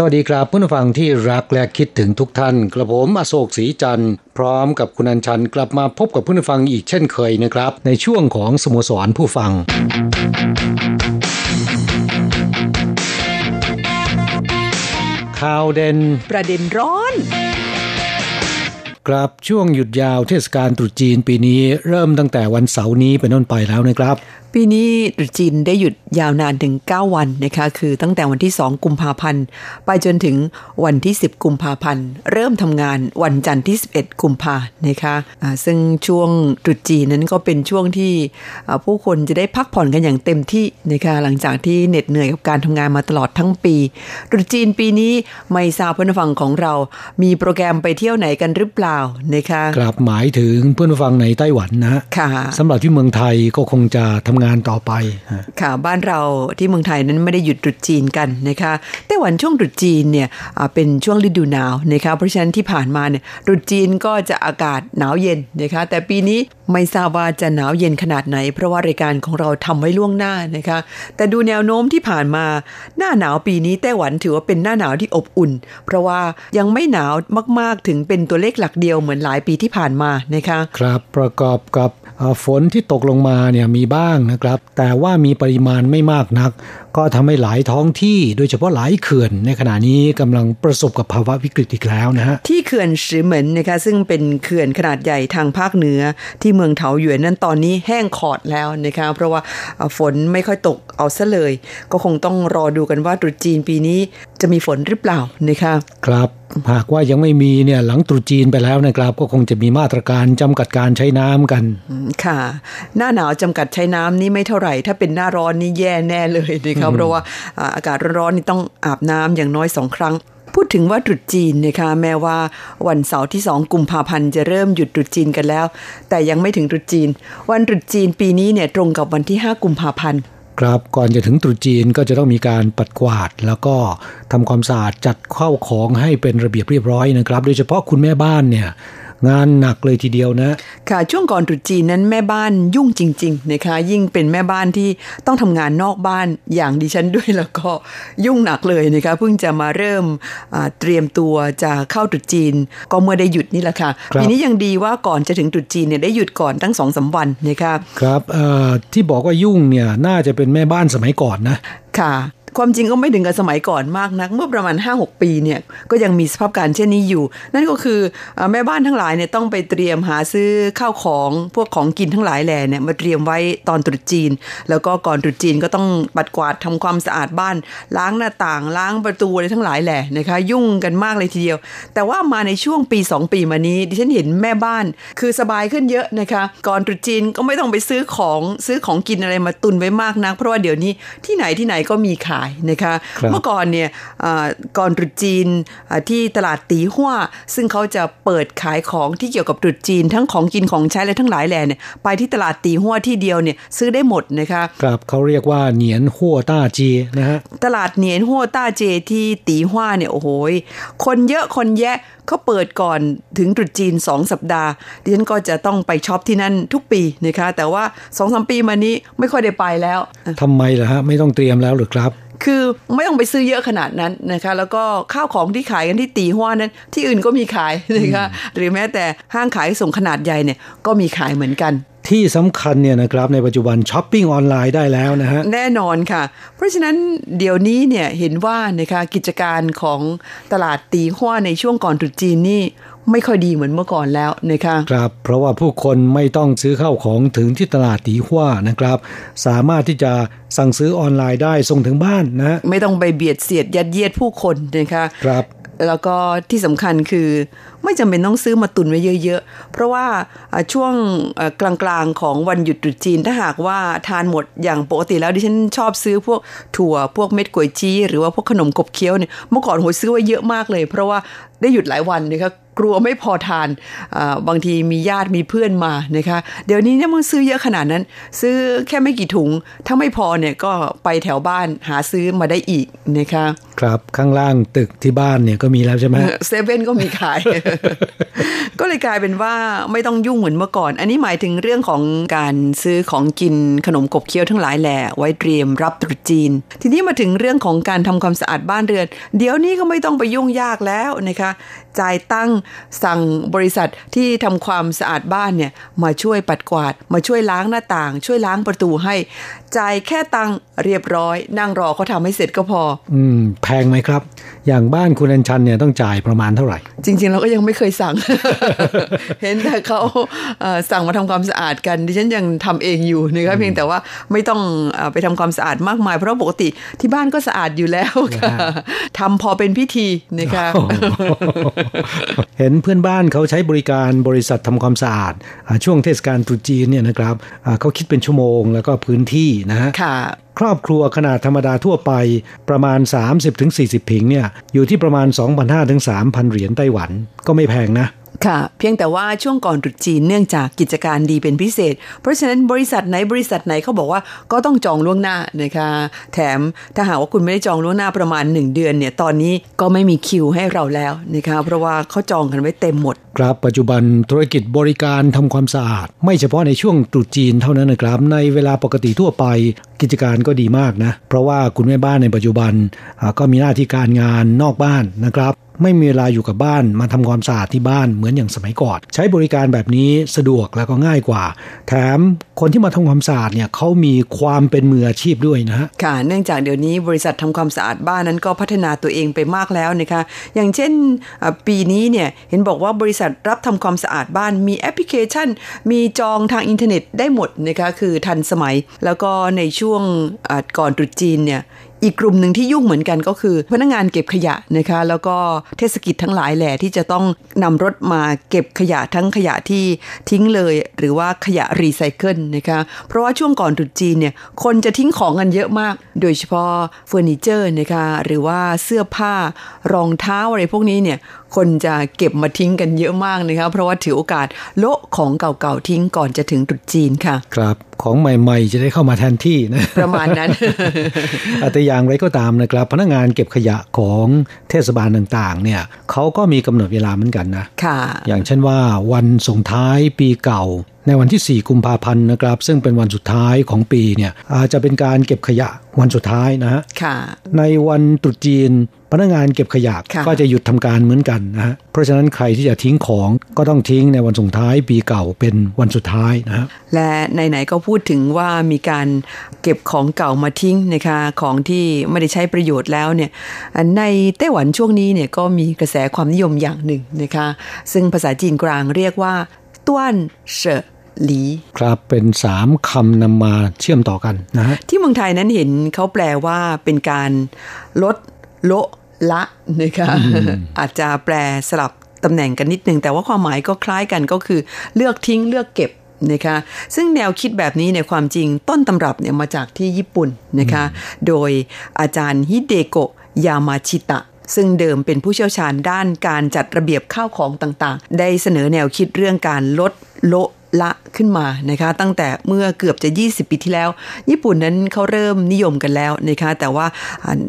สวัสดีครับผู้ฟังที่รักและคิดถึงทุกท่าน กระผมอโศกศรีจันทร์พร้อมกับคุณอัญชันกลับมาพบกับผู้ฟังอีกเช่นเคยนะครับ ในช่วงของสโมสรผู้ฟัง ข่าวเด่นประเด็นร้อนครับช่วงหยุดยาวเทศกาลตรุษจีนปีนี้เริ่มตั้งแต่วันเสาร์นี้เป็นต้นไปแล้วนะครับ ปีนี้ตรุษจีนได้หยุดยาวนานถึง 9 วันนะคะ คือตั้งแต่วันที่ 2 กุมภาพันธ์ ไปจนถึงวันที่ 10 กุมภาพันธ์ เริ่มทำงานวันจันทร์ที่ 11 กุมภานะคะะซึ่งช่วงตรุษจีนนั้นก็เป็นช่วงที่ผู้คนจะได้พักผ่อนกันอย่างเต็มที่นะคะหลังจากที่เหน็ดเหนื่อยกับการทำงานมาตลอดทั้งปีตรุษจีนปีนี้ไม่ทราบเพื่อนฟังของเรา มีโปรแกรมไปเที่ยวไหนกันหรือเปล่านะคะครับหมายถึงเพื่อนฟังในไต้หวันนะค่ะสำหรับที่เมืองไทยก็คงจะทำงานต่อไป ค่ะ บ้านเราที่เมืองไทยนั้นไม่ได้หยุดตรุษจีนกันนะคะไต้หวันช่วงตรุษจีนเนี่ยเป็นช่วงฤดูหนาวนะคะเพราะฉะนั้นที่ผ่านมาเนี่ยตรุษจีนก็จะอากาศหนาวเย็นนะคะแต่ปีนี้ไม่ทราบว่าจะหนาวเย็นขนาดไหน เพราะว่ารายการของเราทำไว้ล่วงหน้านะคะแต่ดูแนวโน้มที่ผ่านมาหน้าหนาวปีนี้ไต้หวันถือว่าเป็นหน้าหนาวที่อบอุ่น เพราะว่ายังไม่หนาวมาก ๆถึงเป็นตัวเลขหลักเดียวเหมือนหลายปีที่ผ่านมานะคะครับประกอบกับ ฝนที่ตกลงมาเนี่ยมีบ้างนะครับ แต่ว่ามีปริมาณไม่มากนักก็ทำให้หลายท้องที่โดยเฉพาะหลายเขื่อน ในขณะนี้กำลังประสบกับภาวะวิกฤตอีกแล้วนะฮะที่เขื่อนสือเหมินนะคะซึ่งเป็นเขื่อนขนาดใหญ่ทางภาคเหนือ ที่เมืองเถาหยวนนั้นตอนนี้แห้งขอดแล้วนะคะเพราะว่าฝนไม่ค่อยตกเอาซะเลย ก็คงต้องรอดูกันว่าตรุษจีนปีนี้จะมีฝนหรือเปล่านะคะครับหากว่ายังไม่มีเนี่ยหลังตรุษจีนไปแล้วนะครับ ก็คงจะมีมาตรการจำกัดการใช้น้ำกัน ค่ะ หน้าหนาวจำกัดใช้น้ำนี่ไม่เท่าไหร่ ถ้าเป็นหน้าร้อนนี่แย่แน่เลยนะคะเพราะว่าอากาศร้อนๆนี่ต้องอาบน้ำอย่างน้อยสองครั้งพูดถึงว่าตรุษจีนนะคะแม้ว่าวันเสาร์ที่สองกุมภาพันธ์จะเริ่มหยุดตรุษจีนกันแล้ว แต่ยังไม่ถึงตรุษจีน วันตรุษจีนปีนี้เนี่ยตรงกับวันที่ 5 กุมภาพันธ์ครับก่อนจะถึงตรุษจีนก็จะต้องมีการปัดกวาด แล้วก็ทำความสะอาดจัดข้าวของให้เป็นระเบียบเรียบร้อยนะครับ โดยเฉพาะคุณแม่บ้านเนี่ย งานหนักเลยทีเดียวนะ ค่ะช่วงก่อนตรุษจีนนั้นแม่บ้านยุ่งจริง ๆ นะคะ ยิ่งเป็นแม่บ้านที่ต้องทำงานนอกบ้านอย่างดิฉันด้วยแล้วก็ยุ่งหนักเลยนะคะเพิ่งจะมาเริ่มเตรียมตัวจะเข้าตรุษจีน ก็เมื่อได้หยุดนี่แหละค่ะปีนี้ยังดีว่าก่อนจะถึงตรุษจีนเนี่ยได้หยุดก่อนตั้งสองสาวันนะคะครับที่บอกว่ายุ่งเนี่ยน่าจะเป็นแม่บ้านสมัยก่อนนะค่ะ ความจริงก็ไม่ถึงกับสมัยก่อนมากนัก เมื่อประมาณ 5-6 ปีเนี่ยก็ยังมีสภาพการเช่นนี้อยู่ นั่นก็คือแม่บ้านทั้งหลายเนี่ยต้องไปเตรียมหาซื้อข้าวของพวกของกินทั้งหลายแหล่เนี่ยมาเตรียมไว้ตอนตรุษจีน แล้วก็ก่อนตรุษจีนก็ต้องปัดกวาดทำความสะอาดบ้าน ล้างหน้าต่างล้างประตูอะไรทั้งหลายแหล่นะคะยุ่งกันมากเลยทีเดียว แต่ว่ามาในช่วงปี 2 ปีมานี้ดิฉันเห็นแม่บ้าน คือสบายขึ้นเยอะนะคะก่อนตรุษจีนก็ไม่ต้องไปซื้อของซื้อของกินอะไรมาตุนไว้มากนัก เพราะว่าเดี๋ยวนี้ที่ไหนที่ไหนก็มีขายนะคะเมื่อก่อนเนี่ยก่อนตรุษจีนที่ตลาดตีหัวซึ่งเขาจะเปิดขายของที่เกี่ยวกับตรุษจีน ทั้งของกินของใช้และทั้งหลายแหล่เนี่ยไปที่ตลาดตีหัวที่เดียวเนี่ยซื้อได้หมดนะคะครับเขาเรียกว่าเหนียนหัวต้าเจนะฮะตลาดเหนียนหัวต้าเจที่ตีหัวเนี่ยโอ้โหคนเยอะคนแยะ เขาเปิดก่อนถึงตรุษจีน 2 สัปดาห์ดิฉันก็จะต้องไปช็อปที่นั่นทุกปีนะคะ แต่ว่า2อสปีมานี้ไม่ค่อยได้ไปแล้วทำไมล่ะฮะ ไม่ต้องเตรียมแล้วหรือครับ คือไม่ต้องไปซื้อเยอะขนาดนั้นนะคะ แล้วก็ข้าวของที่ขายกันที่ตี๋ฮั่วนั้น ที่อื่นก็มีขายนะคะหรือแม้แต่ห้างขายส่งขนาดใหญ่เนี่ยก็มีขายเหมือนกัน ที่สำคัญเนี่ยนะครับในปัจจุบันช้อปปิ้งออนไลน์ได้แล้วนะฮะแน่นอนค่ะ เพราะฉะนั้นเดี๋ยวนี้เนี่ยเห็นว่านะคะกิจการของตลาดตีหัวในช่วงก่อนตรุษจีนนี่ไม่ค่อยดีเหมือนเมื่อก่อนแล้วนะคะครับเพราะว่าผู้คนไม่ต้องซื้อข้าวของถึงที่ตลาดตีหว่านะครับ สามารถที่จะสั่งซื้อออนไลน์ได้ส่งถึงบ้านนะ ไม่ต้องไปเบียดเสียดยัดเยียดผู้คนนะคะครับ แล้วก็ที่สำคัญคือไม่จำเป็นต้องซื้อมาตุนไว้เยอะๆ เพราะว่าช่วงกลางๆของวันหยุดตรุษจีนถ้าหากว่าทานหมดอย่างปกติแล้วดิฉันชอบซื้อพวกถั่วพวกเม็ดก๋วยจี้หรือว่าพวกขนมกบเคี้ยวเนี่ยเมื่อก่อนโหยซื้อไว้เยอะมากเลย เพราะว่าได้หยุดหลายวันนะคะกลัวไม่พอทานบางทีมีญาติมีเพื่อนมานะคะเดี๋ยวนี้เนี่ยมันซื้อเยอะขนาดนั้น ซื้อแค่ไม่กี่ถุง ถ้าไม่พอเนี่ยก็ไปแถวบ้านหาซื้อมาได้อีกนะคะ ครับข้างล่างตึกที่บ้านเนี่ยก็มีแล้วใช่ไหมเซเว่นก็มีขาย ก็เลยกลายเป็นว่าไม่ต้องยุ่งเหมือนเมื่อก่อน อันนี้หมายถึงเรื่องของการซื้อของกินขนมกบเคี้ยวทั้งหลายแหล่ไว้เตรียมรับตรุษจีน ทีนี้มาถึงเรื่องของการทำความสะอาดบ้านเรือน เดี๋ยวนี้ก็ไม่ต้องไปยุ่งยากแล้วนะคะ จ่ายตั้งสั่งบริษัทที่ทำความสะอาดบ้านเนี่ยมาช่วยปัดกวาด มาช่วยล้างหน้าต่าง ช่วยล้างประตูให้จ่ายแค่ตังเรียบร้อย นั่งรอเขาทำให้เสร็จก็พอ อืม แพงไหมครับ อย่างบ้านคุณอัญชันเนี่ยต้องจ่ายประมาณเท่าไหร่ จริง ๆ เราก็ยังไม่เคยสั่ง เห็นแต่เขาเอ่อสั่งมาทำความสะอาดกัน ดิฉันยังทำเองอยู่นะคะเพียงแต่ว่าไม่ต้องเออไปทำความสะอาดมากมาย เพราะปกติที่บ้านก็สะอาดอยู่แล้วค่ะทำพอเป็นพิธีนะคะเห็นเพื่อนบ้านเขาใช้บริการบริษัททำความสะอาดอ่าช่วงเทศกาลตรุษจีนเนี่ยนะครับอ่าเขาคิดเป็นชั่วโมงแล้วก็พื้นที่นะฮะ ครอบครัวขนาดธรรมดาทั่วไปประมาณ 30-40 ผิงเนี่ยอยู่ที่ประมาณ 2,500ถึง3,000 เหรียญไต้หวันก็ไม่แพงนะ ค่ะ เพียงแต่ว่าช่วงก่อนตรุษจีนเนื่องจากกิจการดีเป็นพิเศษ เพราะฉะนั้นบริษัทไหนบริษัทไหนเขาบอกว่าก็ต้องจองล่วงหน้านะคะ แถมถ้าหากว่าคุณไม่ได้จองล่วงหน้าประมาณ 1 เดือนเนี่ยตอนนี้ก็ไม่มีคิวให้เราแล้วนะคะเพราะว่าเขาจองกันไว้เต็มหมด ครับปัจจุบันธุรกิจบริการทำความสะอาด ไม่เฉพาะในช่วงตรุษจีนเท่านั้นนะครับในเวลาปกติทั่วไปกิจการก็ดีมากนะเพราะว่าคุณแม่บ้านในปัจจุบันก็มีหน้าที่การงานนอกบ้านนะครับ ไม่มีเวลาอยู่กับบ้านมาทำความสะอาดที่บ้านเหมือนอย่างสมัยก่อนใช้บริการแบบนี้สะดวกแล้วก็ง่ายกว่า แถมคนที่มาทำความสะอาดเนี่ยเขามีความเป็นมืออาชีพด้วยนะฮะค่ะ เนื่องจากเดี๋ยวนี้บริษัททำความสะอาดบ้านนั้นก็พัฒนาตัวเองไปมากแล้วนะคะ อย่างเช่นปีนี้เนี่ยเห็นบอกว่าบริษัทรับทำความสะอาดบ้านมีแอปพลิเคชัน มีจองทางอินเทอร์เน็ตได้หมดนะคะคือทันสมัย แล้วก็ในช่วงก่อนตรุษจีนเนี่ย อีกกลุ่มหนึ่งที่ยุ่งเหมือนกันก็คือ พนักงานเก็บขยะนะคะ แล้วก็เทศกิจทั้งหลายแหล่ที่จะต้องนำรถมาเก็บขยะทั้งขยะที่ทิ้งเลย หรือว่าขยะรีไซเคิลนะคะ เพราะว่าช่วงก่อนตรุษจีนเนี่ยคนจะทิ้งของกันเยอะมาก โดยเฉพาะเฟอร์นิเจอร์นะคะหรือว่าเสื้อผ้ารองเท้าอะไรพวกนี้เนี่ย คนจะเก็บมาทิ้งกันเยอะมากนะคะ เพราะว่าถือโอกาสโละของเก่าๆทิ้งก่อนจะถึงตรุษจีนค่ะ ครับของใหม่ ๆ จะได้เข้ามาแทนที่นะประมาณนั้นแต่อย่างไรก็ตามนะครับ พนักงานเก็บขยะของเทศบาลต่างๆ เนี่ยเขาก็มีกำหนดเวลาเหมือนกันนะค่ะ อย่างเช่นว่าวันส่งท้ายปีเก่า ในวันที่ 4 กุมภาพันธ์นะครับ ซึ่งเป็นวันสุดท้ายของปีเนี่ยอาจจะเป็นการเก็บขยะวันสุดท้ายนะฮะค่ะในวันตรุษจีน พนักงานเก็บขยะค่ะก็จะหยุดทำการเหมือนกันนะฮะเพราะฉะนั้นใครที่จะทิ้งของก็ต้องทิ้งในวันส่งท้ายปีเก่าเป็นวันสุดท้ายนะฮะและไหนๆก็พูดถึงว่ามีการเก็บของเก่ามาทิ้งนะคะของที่ไม่ได้ใช้ประโยชน์แล้วเนี่ยในไต้หวันช่วงนี้เนี่ยก็มีกระแสความนิยมอย่างหนึ่งนะคะซึ่งภาษาจีนกลางเรียกว่าต้วนเฉอหลีครับเป็นสามคำนำมาเชื่อมต่อกันนะฮะที่เมืองไทยนั้นเห็นเขาแปลว่าเป็นการลดโละ ละนะคะอาจจะแปลสลับตำแหน่งกันนิดนึง แต่ว่าความหมายก็คล้ายกันก็คือ เลือกทิ้งเลือกเก็บนะคะซึ่งแนวคิดแบบนี้ในยความจริงต้นตำรับเนี่ยมาจากที่ญี่ปุ่นนะคะโดยอาจารย์ฮิเดโกะยามาชิตะ ซึ่งเดิมเป็นผู้เชี่ยวชาญด้านการจัดระเบียบข้าวของต่างๆ ได้เสนอแนวคิดเรื่องการลดโละ ละขึ้นมานะคะตั้งแต่เมื่อเกือบจะ 20 ปีที่แล้ว ญี่ปุ่นนั้นเขาเริ่มนิยมกันแล้วนะคะแต่ว่า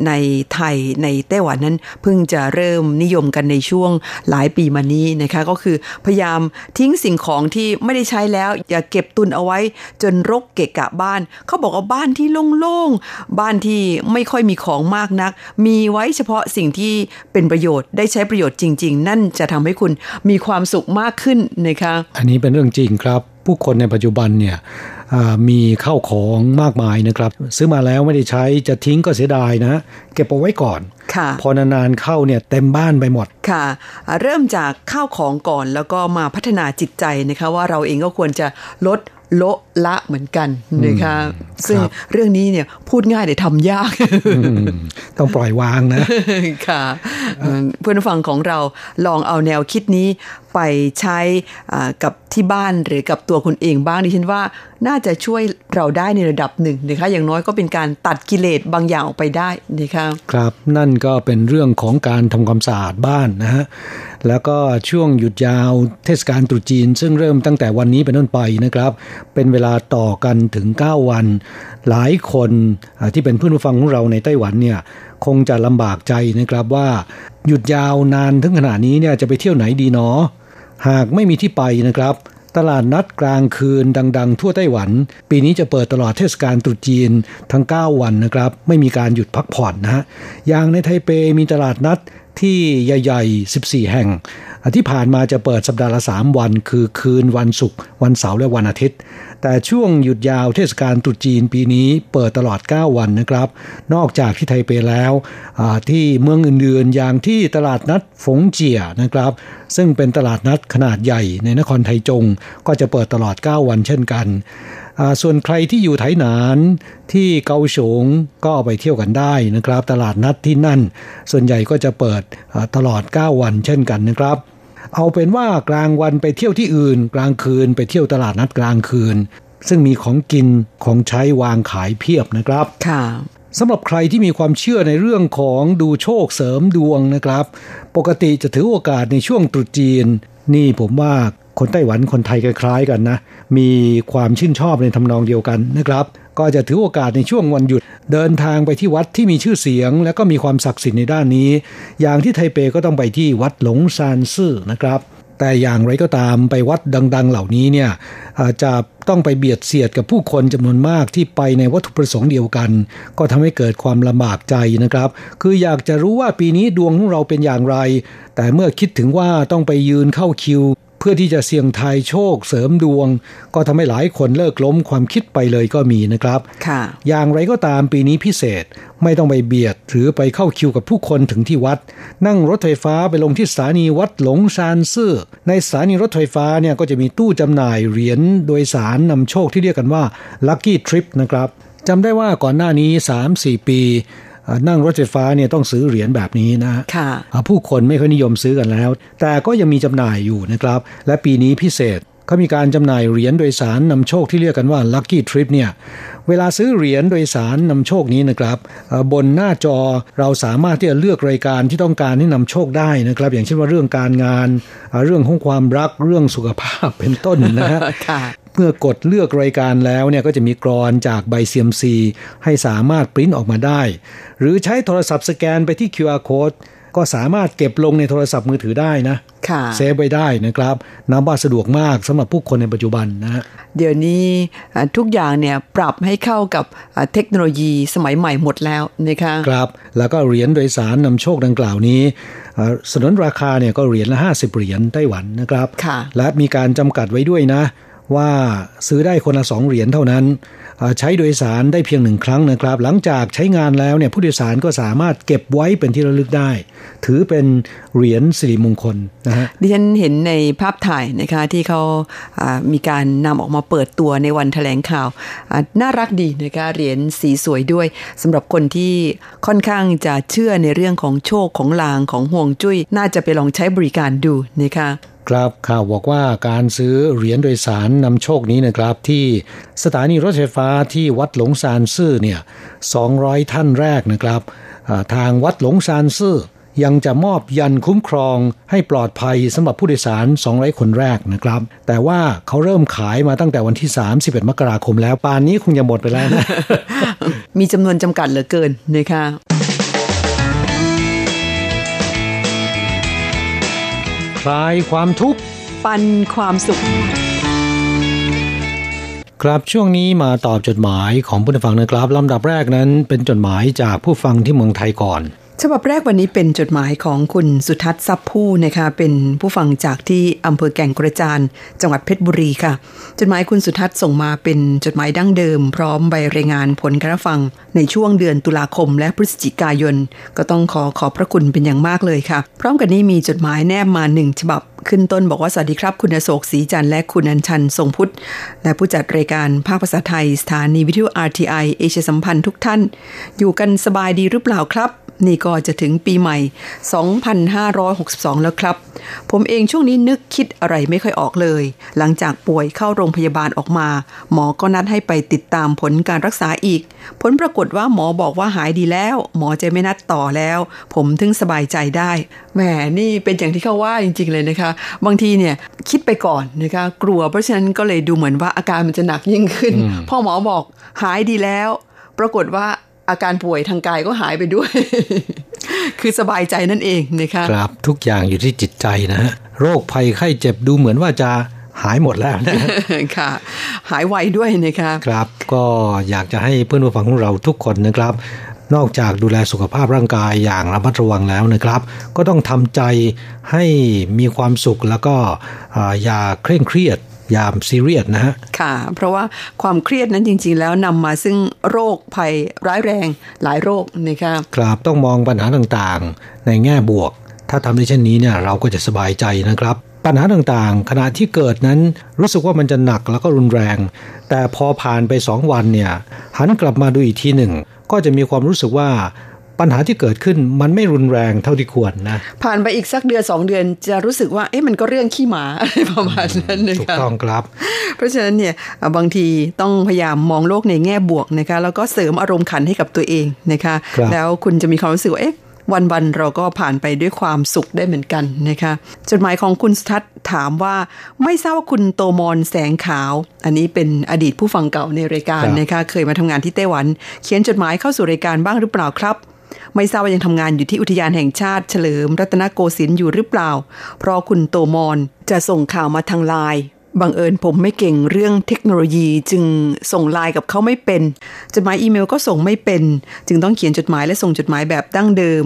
ในไทยในไต้หวันนั้นเพิ่งจะเริ่มนิยมกันในช่วงหลายปีมานี้นะคะก็คือพยายามทิ้งสิ่งของที่ไม่ได้ใช้แล้ว อย่าเก็บตุนเอาไว้จนรกเกะกะบ้าน เขาบอกว่าบ้านที่โล่งๆบ้านที่ไม่ค่อยมีของมากนัก มีไว้เฉพาะสิ่งที่เป็นประโยชน์ได้ใช้ประโยชน์จริง ๆ นั่นจะทำให้คุณมีความสุขมากขึ้นนะคะอันนี้เป็นเรื่องจริงครับ ผู้คนในปัจจุบันเนี่ยมีเข้าของมากมายนะครับ ซื้อมาแล้วไม่ได้ใช้จะทิ้งก็เสียดายนะ เก็บเอาไว้ก่อนพอนานๆเข้าเนี่ยเต็มบ้านไปหมดค่ะ เริ่มจากข้าวของก่อนแล้วก็มาพัฒนาจิตใจนะคะว่าเราเองก็ควรจะลดโละละเหมือนกันนะคะซึ่งเรื่องนี้เนี่ยพูดง่ายแต่ทำยาก ต้องปล่อยวางนะ ค่ะ เพื่อนฟังของเราลองเอาแนวคิดนี้ไปใช้กับที่บ้านหรือกับตัวคนเองบ้างดิฉันว่าน่าจะช่วยเราได้ในระดับหนึ่งนะคะอย่างน้อยก็เป็นการตัดกิเลสบางอย่างออกไปได้นะคะครับนั่นก็เป็นเรื่องของการทำความสะอาดบ้านนะฮะแล้วก็ช่วงหยุดยาวเทศกาลตรุษจีน ซึ่งเริ่มตั้งแต่วันนี้เป็นต้นไปนะครับ เป็นเวลาต่อกันถึง 9 วัน หลายคนที่เป็นเพื่อนผู้ฟังของเราในไต้หวันเนี่ยคงจะลำบากใจนะครับว่า หยุดยาวนานถึงขนาดนี้เนี่ยจะไปเที่ยวไหนดีเนาะ หากไม่มีที่ไปนะครับ ตลาดนัดกลางคืนดัง ๆ ทั่วไต้หวัน ปีนี้จะเปิดตลอดเทศกาลตรุษจีนทั้ง 9 วันนะครับ ไม่มีการหยุดพักผ่อนนะฮะอย่างในไทเปมีตลาดนัดที่ใหญ่ๆ 14 แห่ง ที่ผ่านมาจะเปิดสัปดาห์ละ 3 วัน คือคืนวันศุกร์วันเสาร์และวันอาทิตย์ แต่ช่วงหยุดยาวเทศกาลตรุษจีนปีนี้เปิดตลอด 9 วันนะครับ นอกจากที่ไทเปแล้วที่เมืองอื่นๆ อย่างที่ตลาดนัดฝงเจียนะครับ ซึ่งเป็นตลาดนัดขนาดใหญ่ในนครไทจง ก็จะเปิดตลอด 9 วันเช่นกันส่วนใครที่อยู่ไถหนานที่เกาฉงก็ไปเที่ยวกันได้นะครับ ตลาดนัดที่นั่น ส่วนใหญ่ก็จะเปิดตลอด 9 วันเช่นกันนะครับ เอาเป็นว่ากลางวันไปเที่ยวที่อื่น กลางคืนไปเที่ยวตลาดนัดกลางคืน ซึ่งมีของกินของใช้วางขายเพียบนะครับ ค่ะสำหรับใครที่มีความเชื่อในเรื่องของดูโชคเสริมดวงนะครับ ปกติจะถือโอกาสในช่วงตรุษจีน นี่ผมว่าคนไต้หวันคนไทยคล้ายๆกันนะ มีความชื่นชอบในทำนองเดียวกันนะครับ ก็จะถือโอกาสในช่วงวันหยุด เดินทางไปที่วัดที่มีชื่อเสียง และก็มีความศักดิ์สิทธิ์ในด้านนี้ อย่างที่ไทเปก็ต้องไปที่วัดหลงซานซื่อนะครับแต่อย่างไรก็ตามไปวัดดัง ๆ เหล่านี้เนี่ยจะต้องไปเบียดเสียดกับผู้คนจำนวนมากที่ไปในวัตถุประสงค์เดียวกัน ก็ทำให้เกิดความลำบากใจนะครับ คืออยากจะรู้ว่าปีนี้ดวงของเราเป็นอย่างไร แต่เมื่อคิดถึงว่าต้องไปยืนเข้าคิว เพื่อที่จะเสี่ยงทายโชคเสริมดวง ก็ทำให้หลายคนเลิกล้มความคิดไปเลยก็มีนะครับค่ะอย่างไรก็ตามปีนี้พิเศษไม่ต้องไปเบียด หรือไปเข้าคิวกับผู้คนถึงที่วัด นั่งรถไฟฟ้าไปลงที่สถานีวัดหลงซานซื่อในสถานีรถไฟฟ้าเนี่ยก็จะมีตู้จำหน่ายเหรียญโดยสารนำโชคที่เรียกกันว่า Lucky Trip นะครับจำได้ว่าก่อนหน้านี้ 3-4 ปี นั่งรถไฟฟ้าเนี่ยต้องซื้อเหรียญแบบนี้นะค่ะผู้คนไม่ค่อยนิยมซื้อกันแล้ว แต่ก็ยังมีจำหน่ายอยู่นะครับ และปีนี้พิเศษเขามีการจำหน่ายเหรียญโดยสารนำโชคที่เรียกกันว่า Lucky Trip เนี่ย เวลาซื้อเหรียญโดยสารนำโชคนี้นะครับ บนหน้าจอเราสามารถที่จะเลือกรายการที่ต้องการให้นำโชคได้นะครับ อย่างเช่นว่าเรื่องการงาน เรื่องของความรัก เรื่องสุขภาพเป็นต้นนะฮะเมื่อกดเลือกรายการแล้วเนี่ยก็จะมีกรอนจากใบเซียมซีให้สามารถปริ้นออกมาได้ หรือใช้โทรศัพท์สแกนไปที่ QR code ก็สามารถเก็บลงในโทรศัพท์มือถือได้นะเซฟไว้ได้นะครับนับว่าสะดวกมากสำหรับผู้คนในปัจจุบันนะ เดี๋ยวนี้ทุกอย่างเนี่ยปรับให้เข้ากับเทคโนโลยีสมัยใหม่หมดแล้วนะคะครับ แล้วก็เหรียญโดยสารนำโชคดังกล่าวนี้สนนราคาเนี่ยก็เหรียญละ 50 เหรียญไต้หวันนะครับ และมีการจำกัดไว้ด้วยนะ ว่าซื้อได้คนละสองเหรียญเท่านั้น ใช้โดยสารได้เพียงหนึ่งครั้งนะครับ หลังจากใช้งานแล้วเนี่ยผู้โดยสารก็สามารถเก็บไว้เป็นที่ระลึกได้ ถือเป็นเหรียญสิริมงคลนะฮะดิฉันเห็นในภาพถ่ายนะคะที่เขามีการนำออกมาเปิดตัวในวันแถลงข่าว น่ารักดีนะคะเหรียญสีสวยด้วยสำหรับคนที่ค่อนข้างจะเชื่อในเรื่องของโชคของลางของห่วงจุ้ยน่าจะไปลองใช้บริการดูนะคะ ครับข่าวบอกว่าการซื้อเหรียญโดยสารนำโชคนี้นะครับ ที่สถานีรถไฟฟ้าที่วัดหลงซานซื่อเนี่ย200 ท่านแรกนะครับทางวัดหลงซานซื่อยังจะมอบยันคุ้มครองให้ปลอดภัยสำหรับผู้โดยสาร 200 คนแรกนะครับ แต่ว่าเขาเริ่มขายมาตั้งแต่วันที่ 31 มกราคมแล้วปานนี้คงจะหมดไปแล้วนะ มีจำนวนจำกัดเหลือเกินนะคะ คลายความทุกข์ปันความสุข ครับช่วงนี้มาตอบจดหมายของผู้ฟังนะครับลำดับแรกนั้นเป็นจดหมายจากผู้ฟังที่เมืองไทยก่อน ฉบับแรกวันนี้เป็นจดหมายของคุณสุทัศน์ซับผู้นะคะเป็นผู้ฟังจากที่อำเภอแก่งกระจานจังหวัดเพชรบุรีค่ะ จดหมายคุณสุทัศน์ส่งมาเป็นจดหมายดั้งเดิม พร้อมใบรายงานผลการฟัง ในช่วงเดือนตุลาคมและพฤศจิกายน ก็ต้องขอขอบพระคุณเป็นอย่างมากเลยค่ะ พร้อมกันนี้มีจดหมายแนบมาหนึ่งฉบับขึ้นต้นบอกว่าสวัสดีครับ คุณโศกศรีจันทร์และคุณอัญชันทรงพุทธ และผู้จัดรายการภาคภาษาไทย สถานีวิทยุ RTI เอเชียสัมพันธ์ทุกท่าน อยู่กันสบายดีหรือเปล่าครับ นี่ก็จะถึงปีใหม่ 2562 แล้วครับ ผมเองช่วงนี้นึกคิดอะไรไม่ค่อยออกเลย หลังจากป่วยเข้าโรงพยาบาลออกมา หมอก็นัดให้ไปติดตามผลการรักษาอีก ผลปรากฏว่าหมอบอกว่าหายดีแล้ว หมอจะไม่นัดต่อแล้ว ผมถึงสบายใจได้แหมนี่เป็นอย่างที่เขาว่าจริง ๆ เลยนะคะ บางทีเนี่ยคิดไปก่อนนะคะกลัวเพราะฉะนั้นก็เลยดูเหมือนว่าอาการมันจะหนักยิ่งขึ้น พ่อหมอบอกหายดีแล้ว ปรากฏว่า อาการป่วยทางกายก็หายไปด้วย คือสบายใจนั่นเองนะคะครับทุกอย่างอยู่ที่จิตใจนะฮะโรคภัยไข้เจ็บดูเหมือนว่าจะหายหมดแล้วนะค่ะ หายไวด้วยนะคะครับ ก็อยากจะให้เพื่อนผู้ฟังของเราทุกคนนะครับ นอกจากดูแลสุขภาพร่างกายอย่างระมัดระวังแล้วนะครับ ก็ต้องทำใจให้มีความสุขแล้วก็อ่าอย่าเคร่งเครียดอ ย่าซีเรียสนะฮะ ค่ะ เพราะว่าความเครียดนั้นจริง ๆ แล้วนำมาซึ่งโรคภัยร้ายแรงหลายโรคนะคะครับต้องมองปัญหาต่างๆ ในแง่บวก ถ้าทำได้เช่นนี้เนี่ยเราก็จะสบายใจนะครับ ปัญหาต่างๆ ขณะที่เกิดนั้นรู้สึกว่ามันจะหนักแล้วก็รุนแรง แต่พอผ่านไปสองวันเนี่ยหันกลับมาดูอีกทีหนึ่ง ก็จะมีความรู้สึกว่า ปัญหาที่เกิดขึ้นมันไม่รุนแรงเท่าที่ควรนะ ผ่านไปอีกสักเดือนสองเดือนจะรู้สึกว่าเอ๊ะมันก็เรื่องขี้หมาอะไรประมาณนั้นนะถูกคะต้องครับ เพราะฉะนั้นเนี่ยอะบางทีต้องพยายามมองโลกในแง่บวกนะคะแล้วก็เสริมอารมณ์ขันให้กับตัวเองนะคะครับแล้วคุณจะมีความรู้สึกว่าเอ๊ะวันๆเราก็ผ่านไปด้วยความสุขได้เหมือนกันนะคะจดหมายของคุณสุทัศน์ถามว่าไม่ทราบว่าคุณโตมอนแสงขาว อันนี้เป็นอดีตผู้ฟังเก่าในรายการครับนะคะเคยมาทำงานที่ไต้หวัน เขียนจดหมายเข้าสู่รายการบ้างหรือเปล่าครับ ไม่ทราบว่ายังทำงานอยู่ที่อุทยานแห่งชาติเฉลิมรัตนโกสินทร์อยู่หรือเปล่า เพราะคุณโตมอนจะส่งข่าวมาทางไลน์ บังเอิญผมไม่เก่งเรื่องเทคโนโลยีจึงส่งไลน์กับเขาไม่เป็น จดหมายอีเมลก็ส่งไม่เป็น จึงต้องเขียนจดหมายและส่งจดหมายแบบดั้งเดิม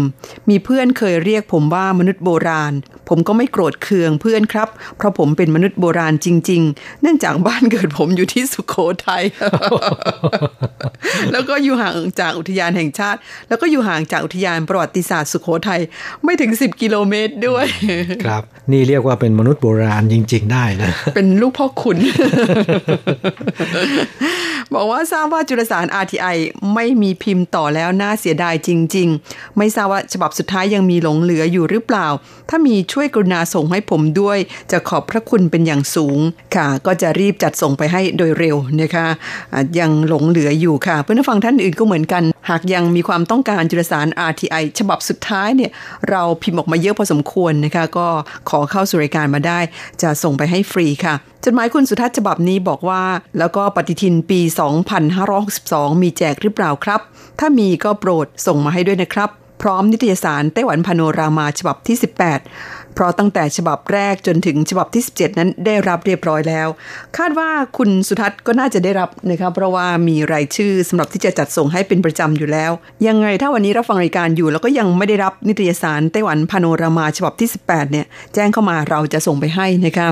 มีเพื่อนเคยเรียกผมว่ามนุษย์โบราณ ผมก็ไม่โกรธเคืองเพื่อนครับ เพราะผมเป็นมนุษย์โบราณจริง ๆ เนื่องจากบ้านเกิดผมอยู่ที่สุโขทัยแล้วก็อยู่ห่างจากอุทยานแห่งชาติ แล้วก็อยู่ห่างจากอุทยานประวัติศาสตร์สุโขทัยไม่ถึง 10 กิโลเมตรด้วย ครับ นี่เรียกว่าเป็นมนุษย์โบราณจริง ๆ ได้นะเป็นลูกพ่อขุน บอกว่าทราบว่าจุลสาร RTI ไม่มีพิมพ์ต่อแล้วน่าเสียดายจริง ๆ ไม่ทราบว่าฉบับสุดท้ายยังมีหลงเหลืออยู่หรือเปล่า ถ้ามีช่วยกรุณาส่งให้ผมด้วย จะขอบพระคุณเป็นอย่างสูงค่ะ ก็จะรีบจัดส่งไปให้โดยเร็วนะคะอะยังหลงเหลืออยู่ค่ะ เพื่อนผู้ฟังท่านอื่นก็เหมือนกัน หากยังมีความต้องการจุลสาร RTI ฉบับสุดท้ายเนี่ยเราพิมพ์ออกมาเยอะพอสมควรนะคะ ก็ขอเข้าสู่รายการมาได้ จะส่งไปให้ฟรีค่ะ จดหมายคุณสุทัศน์ฉบับนี้บอกว่า แล้วก็ปฏิทินปี 2562 มีแจกหรือเปล่าครับ ถ้ามีก็โปรดส่งมาให้ด้วยนะครับ พร้อมนิตยสารไต้หวันพาโนรามาฉบับที่ 18 เพราะตั้งแต่ฉบับแรกจนถึงฉบับที่ 17 นั้นได้รับเรียบร้อยแล้ว คาดว่าคุณสุทัศน์ก็น่าจะได้รับนะคะเพราะว่ามีรายชื่อสำหรับที่จะจัดส่งให้เป็นประจำอยู่แล้ว ยังไงถ้าวันนี้รับฟังรายการอยู่ แล้วก็ยังไม่ได้รับนิตยสารไต้หวันพาโนรามาฉบับที่ 18 เนี่ยแจ้งเข้ามาเราจะส่งไปให้นะคะ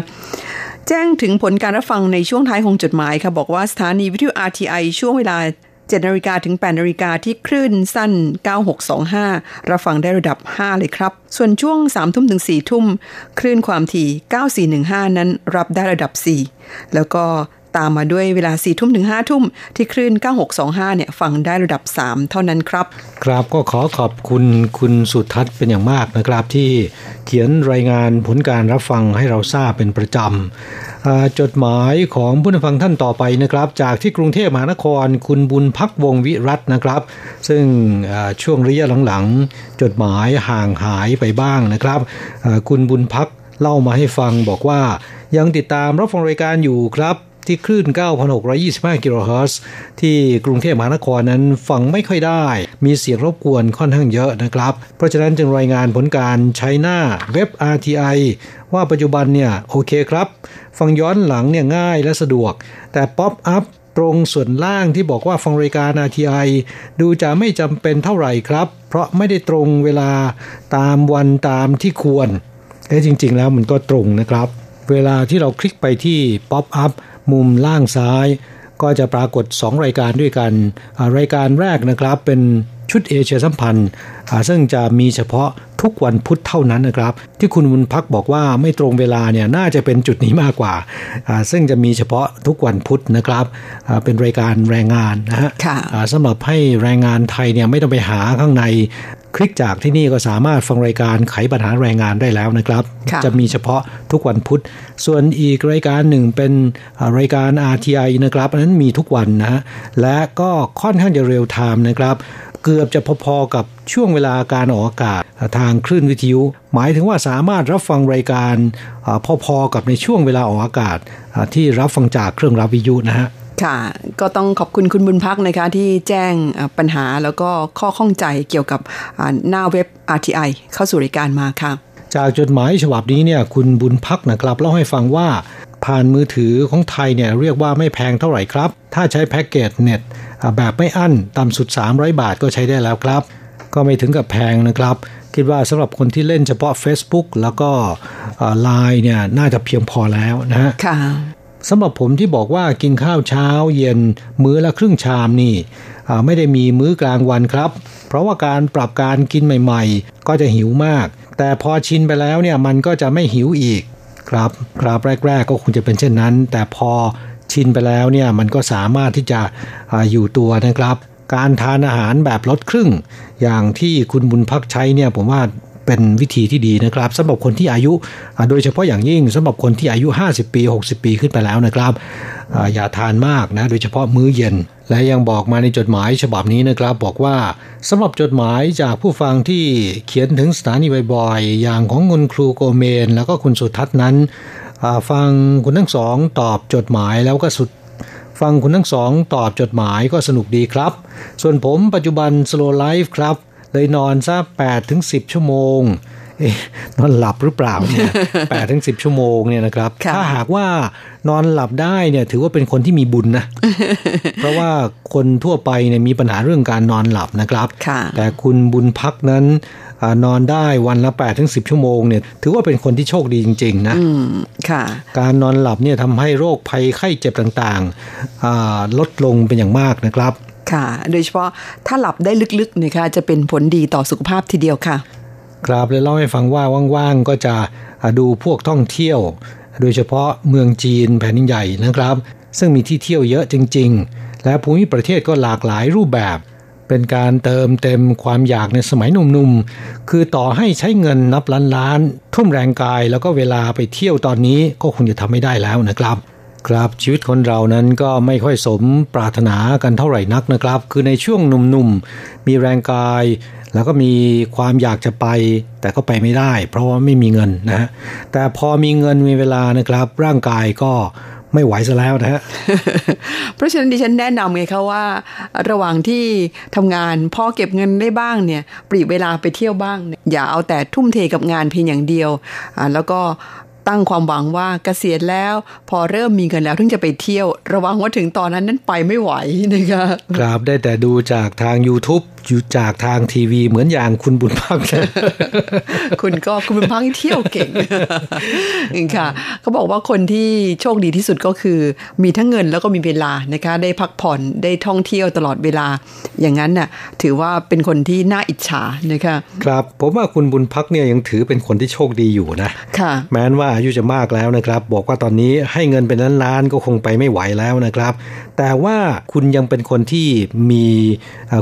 แจ้งถึงผลการรับฟังในช่วงท้ายของจดหมายค่ะบอกว่าสถานีวิทยุ RTI ช่วงเวลา 7นาฬิกาถึง8นาฬิกาที่คลื่นสั้น 9625 รับฟังได้ระดับ 5 เลยครับ ส่วนช่วง 3 ทุ่มถึง 4 ทุ่ม คลื่นความถี่ 9415 นั้นรับได้ระดับ 4 แล้วก็ ตามมาด้วยเวลา4ทุ่มถึง5ทุ่มที่คลื่น 9625 เนี่ยฟังได้ระดับ 3 เท่านั้นครับ ครับก็ขอขอบคุณคุณสุทัศน์เป็นอย่างมากนะครับ ที่เขียนรายงานผลการรับฟังให้เราทราบเป็นประจำจดหมายของผู้นฟังท่านต่อไปนะครับ จากที่กรุงเทพมหานครคุณบุญพักวงวิรัตน์นะครับ ซึ่งช่วงระยะหลังๆ จดหมายห่างหายไปบ้างนะครับ คุณบุญพักเล่ามาให้ฟังบอกว่ายังติดตามรับฟังรายการอยู่ครับ ที่คลื่น 9,625 กิโลเฮิรตซ์ที่กรุงเทพมหานครนั้นฟังไม่ค่อยได้ มีเสียงรบกวนค่อนข้างเยอะนะครับ เพราะฉะนั้นจึงรายงานผลการใช้หน้าเว็บ RTI ว่าปัจจุบันเนี่ยโอเคครับ ฟังย้อนหลังเนี่ยง่ายและสะดวก แต่ป๊อปอัพตรงส่วนล่างที่บอกว่าฟังรายการ RTI ดูจะไม่จำเป็นเท่าไหร่ครับ เพราะไม่ได้ตรงเวลาตามวันตามที่ควรเอ้จริง ๆ แล้วมันก็ตรงนะครับ เวลาที่เราคลิกไปที่ Pop Up มุมล่างซ้าย ก็จะปรากฏ 2 รายการด้วยกัน รายการแรกนะครับเป็น ชุดเอเชียสัมพันธ์ซึ่งจะมีเฉพาะทุกวันพุธเท่านั้นนะครับ ที่คุณบุญพักบอกว่าไม่ตรงเวลาเนี่ยน่าจะเป็นจุดนี้มากกว่า ซึ่งจะมีเฉพาะทุกวันพุธนะครับเป็นรายการแรงงานนะฮะสำหรับให้แรงงานไทยเนี่ยไม่ต้องไปหาข้างในคลิกจากที่นี่ก็สามารถฟังรายการไขปัญหาแรงงานได้แล้วนะครับ จะมีเฉพาะทุกวันพุธ ส่วนอีกรายการหนึ่งเป็นรายการ RTI นะครับอันนั้นมีทุกวันนะและก็ค่อนข้างจะเร็วไทม์นะครับ เกือบจะพอๆกับช่วงเวลาการออกอากาศทางคลื่นวิทยุ หมายถึงว่าสามารถรับฟังรายการพอๆกับในช่วงเวลาออกอากาศที่รับฟังจากเครื่องรับวิทยุนะฮะค่ะก็ต้องขอบคุณคุณบุญพักนะคะที่แจ้งปัญหาแล้วก็ข้อข้องใจเกี่ยวกับหน้าเว็บ RTI เข้าสู่รายการมาค่ะ จากจดหมายฉบับนี้เนี่ยคุณบุญพักนะครับเล่าให้ฟังว่า ผ่านมือถือของไทยเนี่ยเรียกว่าไม่แพงเท่าไหร่ครับ ถ้าใช้แพ็กเกจเน็ตแบบไม่อั้นต่ำสุด 300 บาทก็ใช้ได้แล้วครับ ก็ไม่ถึงกับแพงนะครับ คิดว่าสำหรับคนที่เล่นเฉพาะ Facebook แล้วก็ไลน์เนี่ยน่าจะเพียงพอแล้วนะฮะค่ะสำหรับผมที่บอกว่ากินข้าวเช้าเย็นมื้อละครึ่งชามนี่ไม่ได้มีมื้อกลางวันครับ เพราะว่าการปรับการกินใหม่ ๆ ก็จะหิวมาก แต่พอชินไปแล้วเนี่ยมันก็จะไม่หิวอีก ครับครับแรก ๆ ก็คงจะเป็นเช่นนั้น แต่พอชินไปแล้วเนี่ยมันก็สามารถที่จะออยู่ตัวนะครับ การทานอาหารแบบลดครึ่ง อย่างที่คุณบุญพักใช้เนี่ยผมว่า เป็นวิธีที่ดีนะครับสำหรับคนที่อายุ โดยเฉพาะอย่างยิ่งสำหรับคนที่อายุ 50 ปี 60 ปีขึ้นไปแล้วนะครับอย่าทานมากนะโดยเฉพาะมื้อเย็น และยังบอกมาในจดหมายฉบับนี้นะครับ บอกว่าสำหรับจดหมายจากผู้ฟังที่เขียนถึงสถานีบ่อยๆ อย่างของคุณครูโกเมน แล้วก็คุณสุทัศน์นั้นฟังคุณทั้งสองตอบจดหมายแล้วก็สุดฟังคุณทั้งสองตอบจดหมายก็สนุกดีครับ ส่วนผมปัจจุบัน slow life ครับ เลยนอนซะแปดถึงสิบชั่วโมงนอนหลับหรือเปล่าเนี่ยแปดถึงสิบชั่วโมงเนี่ยนะครับ ถ้าหากว่านอนหลับได้เนี่ยถือว่าเป็นคนที่มีบุญนะ เพราะว่าคนทั่วไปเนี่ยมีปัญหาเรื่องการนอนหลับนะครับ แต่คุณบุญพักนั้นนอนได้วันละ8ปถึงสิชั่วโมงเนี่ยถือว่าเป็นคนที่โชคดีจริง ๆนะการนอนหลับเนี่ยทำให้โรคภัยไข้เจ็บต่างๆลดลงเป็นอย่างมากนะครับ ค่ะ โดยเฉพาะถ้าหลับได้ลึกๆนะคะจะเป็นผลดีต่อสุขภาพทีเดียวค่ะ ครับเลยเล่าให้ฟังว่าว่างๆก็จะดูพวกท่องเที่ยว โดยเฉพาะเมืองจีนแผ่นใหญ่นะครับ ซึ่งมีที่เที่ยวเยอะจริง ๆ และภูมิประเทศก็หลากหลายรูปแบบ เป็นการเติมเต็มความอยากในสมัยหนุ่มๆ คือต่อให้ใช้เงินนับล้านล้านทุ่มแรงกายแล้วก็เวลาไปเที่ยวตอนนี้ก็คงจะทำไม่ได้แล้วนะครับ ครับชีวิตคนเรานั้นก็ไม่ค่อยสมปรารถนากันเท่าไหร่นักนะครับ คือในช่วงหนุ่มๆ มีแรงกาย แล้วก็มีความอยากจะไป แต่ก็ไปไม่ได้ เพราะว่าไม่มีเงินนะฮะแต่พอมีเงินมีเวลานะครับ ร่างกายก็ไม่ไหวซะแล้วนะฮะ เพราะฉะนั้นดิฉันแนะนำไงคะว่า ระหว่างที่ทำงานพอเก็บเงินได้บ้างเนี่ย ปรีเวลาไปเที่ยวบ้าง อย่าเอาแต่ทุ่มเทกับงานเพียงอย่างเดียว แล้วก็ ตั้งความหวังว่าเกษียณแล้ว พอเริ่มมีเงินแล้วถึงจะไปเที่ยว ระวังว่าถึงตอนนั้นนั้นไปไม่ไหวนะคะครับได้แต่ดูจากทาง YouTube อยู่จากทางทีวีเหมือนอย่างคุณบุญพักคุณก็คุณบุญพักเที่ยวเก่งค่ะเขาบอกว่าคนที่โชคดีที่สุดก็คือ มีทั้งเงินแล้วก็มีเวลานะคะ ได้พักผ่อนได้ท่องเที่ยวตลอดเวลา อย่างนั้นน่ะถือว่าเป็นคนที่น่าอิจฉานะคะ ครับผมว่าคุณบุญพักเนี่ยยังถือเป็นคนที่โชคดีอยู่นะค่ะ แม้ว่าอายุจะมากแล้วนะครับ บอกว่าตอนนี้ให้เงินเป็นล้านๆก็คงไปไม่ไหวแล้วนะครับ แต่ว่าคุณยังเป็นคนที่มี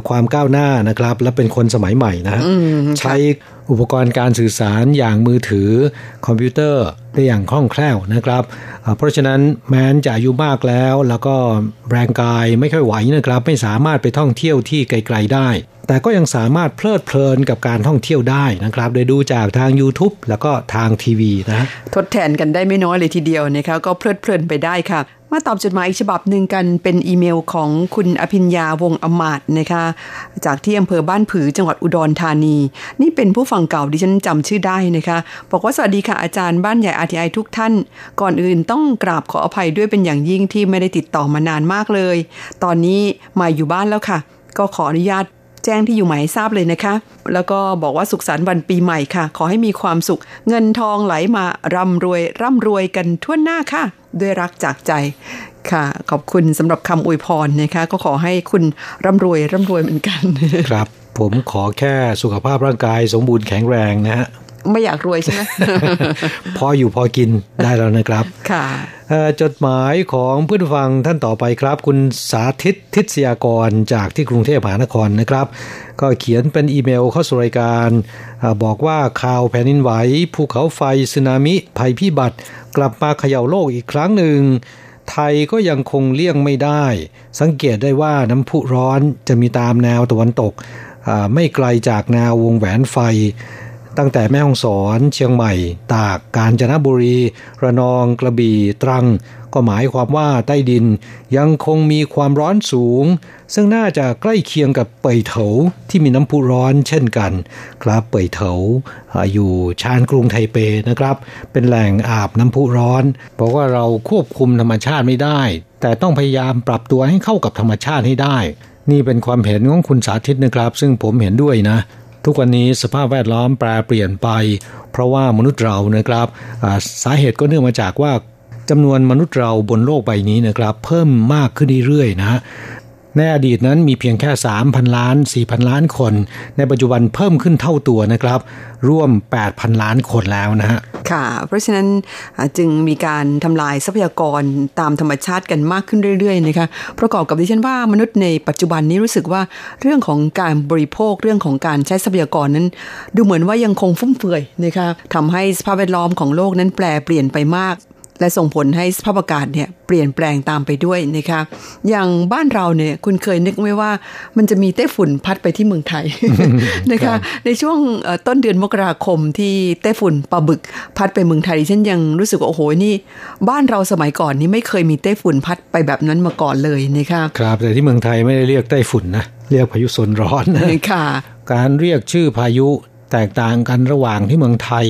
ความก้าวหน้านะครับ และเป็นคนสมัยใหม่นะใช้ อุปกรณ์การสื่อสารอย่างมือถือคอมพิวเตอร์ได้อย่างคล่องแคล่วนะครับ เพราะฉะนั้นแม้นจะอายุมากแล้ว แล้วก็แรงกายไม่ค่อยไหวนะครับ ไม่สามารถไปท่องเที่ยวที่ไกลๆได้ แต่ก็ยังสามารถเพลิดเพลินกับการท่องเที่ยวได้นะครับ โดยดูจากทาง YouTube แล้วก็ทางทีวีนะ ทดแทนกันได้ไม่น้อยเลยทีเดียวนะคะก็เพลิดเพลินไปได้ค่ะ มาตอบจดหมายอีกฉบับหนึ่งกันเป็นอีเมลของคุณอภิญญาวงอมาตนะคะจากที่อำเภอบ้านผือจังหวัดอุดรธานี นี่เป็นผู้ฟังเก่าดิฉันจำชื่อได้นะคะ บอกว่าสวัสดีค่ะอาจารย์บ้านใหญ่อาทีไอทุกท่าน ก่อนอื่นต้องกราบขออภัยด้วยเป็นอย่างยิ่งที่ไม่ได้ติดต่อมานานมากเลย ตอนนี้มาอยู่บ้านแล้วค่ะ ก็ขออนุญาต จ้งที่อยู่หมายทราบเลยนะคะ แล้วก็บอกว่าสุขสันต์วันปีใหม่ค่ะ ขอให้มีความสุข เงินทองไหลมาร่ำรวย ร่ำรวยกันทั่วหน้าค่ะ ด้วยรักจากใจค่ะ ขอบคุณสำหรับคำอวยพรนะคะ ก็ขอให้คุณร่ำรวยร่ำรวยเหมือนกัน ครับ ผมขอแค่สุขภาพร่างกายสมบูรณ์แข็งแรงนะฮะ ไม่อยากรวยใช่ไหมพออยู่พอกินได้แล้วนะครับ ค่ะเอ่อจดหมายของเพื่อนฟังท่านต่อไปครับ คุณสาธิตทิศยากรจากที่กรุงเทพมหานครนะครับ ก็เขียนเป็นอีเมลเข้าสู่รายการอาบอกว่าข่าวแผ่นดินไหวภูเขาไฟสึนามิภัยพิบัติ กลับมาเขย่าโลกอีกครั้งหนึ่งไทยก็ยังคงเลี่ยงไม่ได้ สังเกตได้ว่าน้ำพุร้อนจะมีตามแนวตะวันตกอ่าไม่ไกลจากแนววงแหวนไฟ ตั้งแต่แม่ฮ่องสอนเชียงใหม่ ตาก กาญจนบุรี ระนอง กระบี่ตรัง ก็หมายความว่าใต้ดินยังคงมีความร้อนสูง ซึ่งน่าจะใกล้เคียงกับเป่ยเถาที่มีน้ำพุร้อนเช่นกัน ครับเป่ยเถาอยู่ชานกรุงไทเปนะครับ เป็นแหล่งอาบน้ำพุร้อน เพราะว่าเราควบคุมธรรมชาติไม่ได้ แต่ต้องพยายามปรับตัวให้เข้ากับธรรมชาติให้ได้ นี่เป็นความเห็นของคุณสาธิตนะครับ ซึ่งผมเห็นด้วยนะ ทุกวันนี้สภาพแวดล้อมแปรเปลี่ยนไป เพราะว่ามนุษย์เรานะครับสาเหตุก็เนื่องมาจากว่าจำนวนมนุษย์เราบนโลกใบนี้นะครับ เพิ่มมากขึ้นเรื่อยๆนะ ในอดีตนั้นมีเพียงแค่ 3,000 ล้าน 4,000 ล้านคน ในปัจจุบันเพิ่มขึ้นเท่าตัวนะครับ ร่วม 8,000 ล้านคนแล้วนะฮะ ค่ะ เพราะฉะนั้นจึงมีการทำลายทรัพยากรตามธรรมชาติกันมากขึ้นเรื่อยๆนะคะ ประกอบกับดิฉันว่ามนุษย์ในปัจจุบันนี้รู้สึกว่าเรื่องของการบริโภคเรื่องของการใช้ทรัพยากรนั้น ดูเหมือนว่ายังคงฟุ่มเฟือยนะคะทำให้สภาพแวดล้อมของโลกนั้นแปรเปลี่ยนไปมาก และส่งผลให้สภาพอากาศเนี่ยเปลี่ยนแปลงตามไปด้วยนะคะอย่างบ้านเราเนี่ยคุณเคยนึกไหมว่า มันจะมีไต้ฝุ่นพัดไปที่เมืองไทยนะคะในช่วงเอ่อต้นเดือนมกราคมที่ไต้ฝุ่นปลาบึกพัดไปเมืองไทยฉันยังรู้สึกว่าโอ้โหนี่ บ้านเราสมัยก่อนนี่ไม่เคยมีไต้ฝุ่นพัดไปแบบนั้นมาก่อนเลยนะคะครับแต่ที่เมืองไทยไม่ได้เรียกไต้ฝุ่นนะเรียกพายุโซนร้อนนะค่ะการเรียกชื่อพายุ แตกต่างกันระหว่างที่เมืองไทย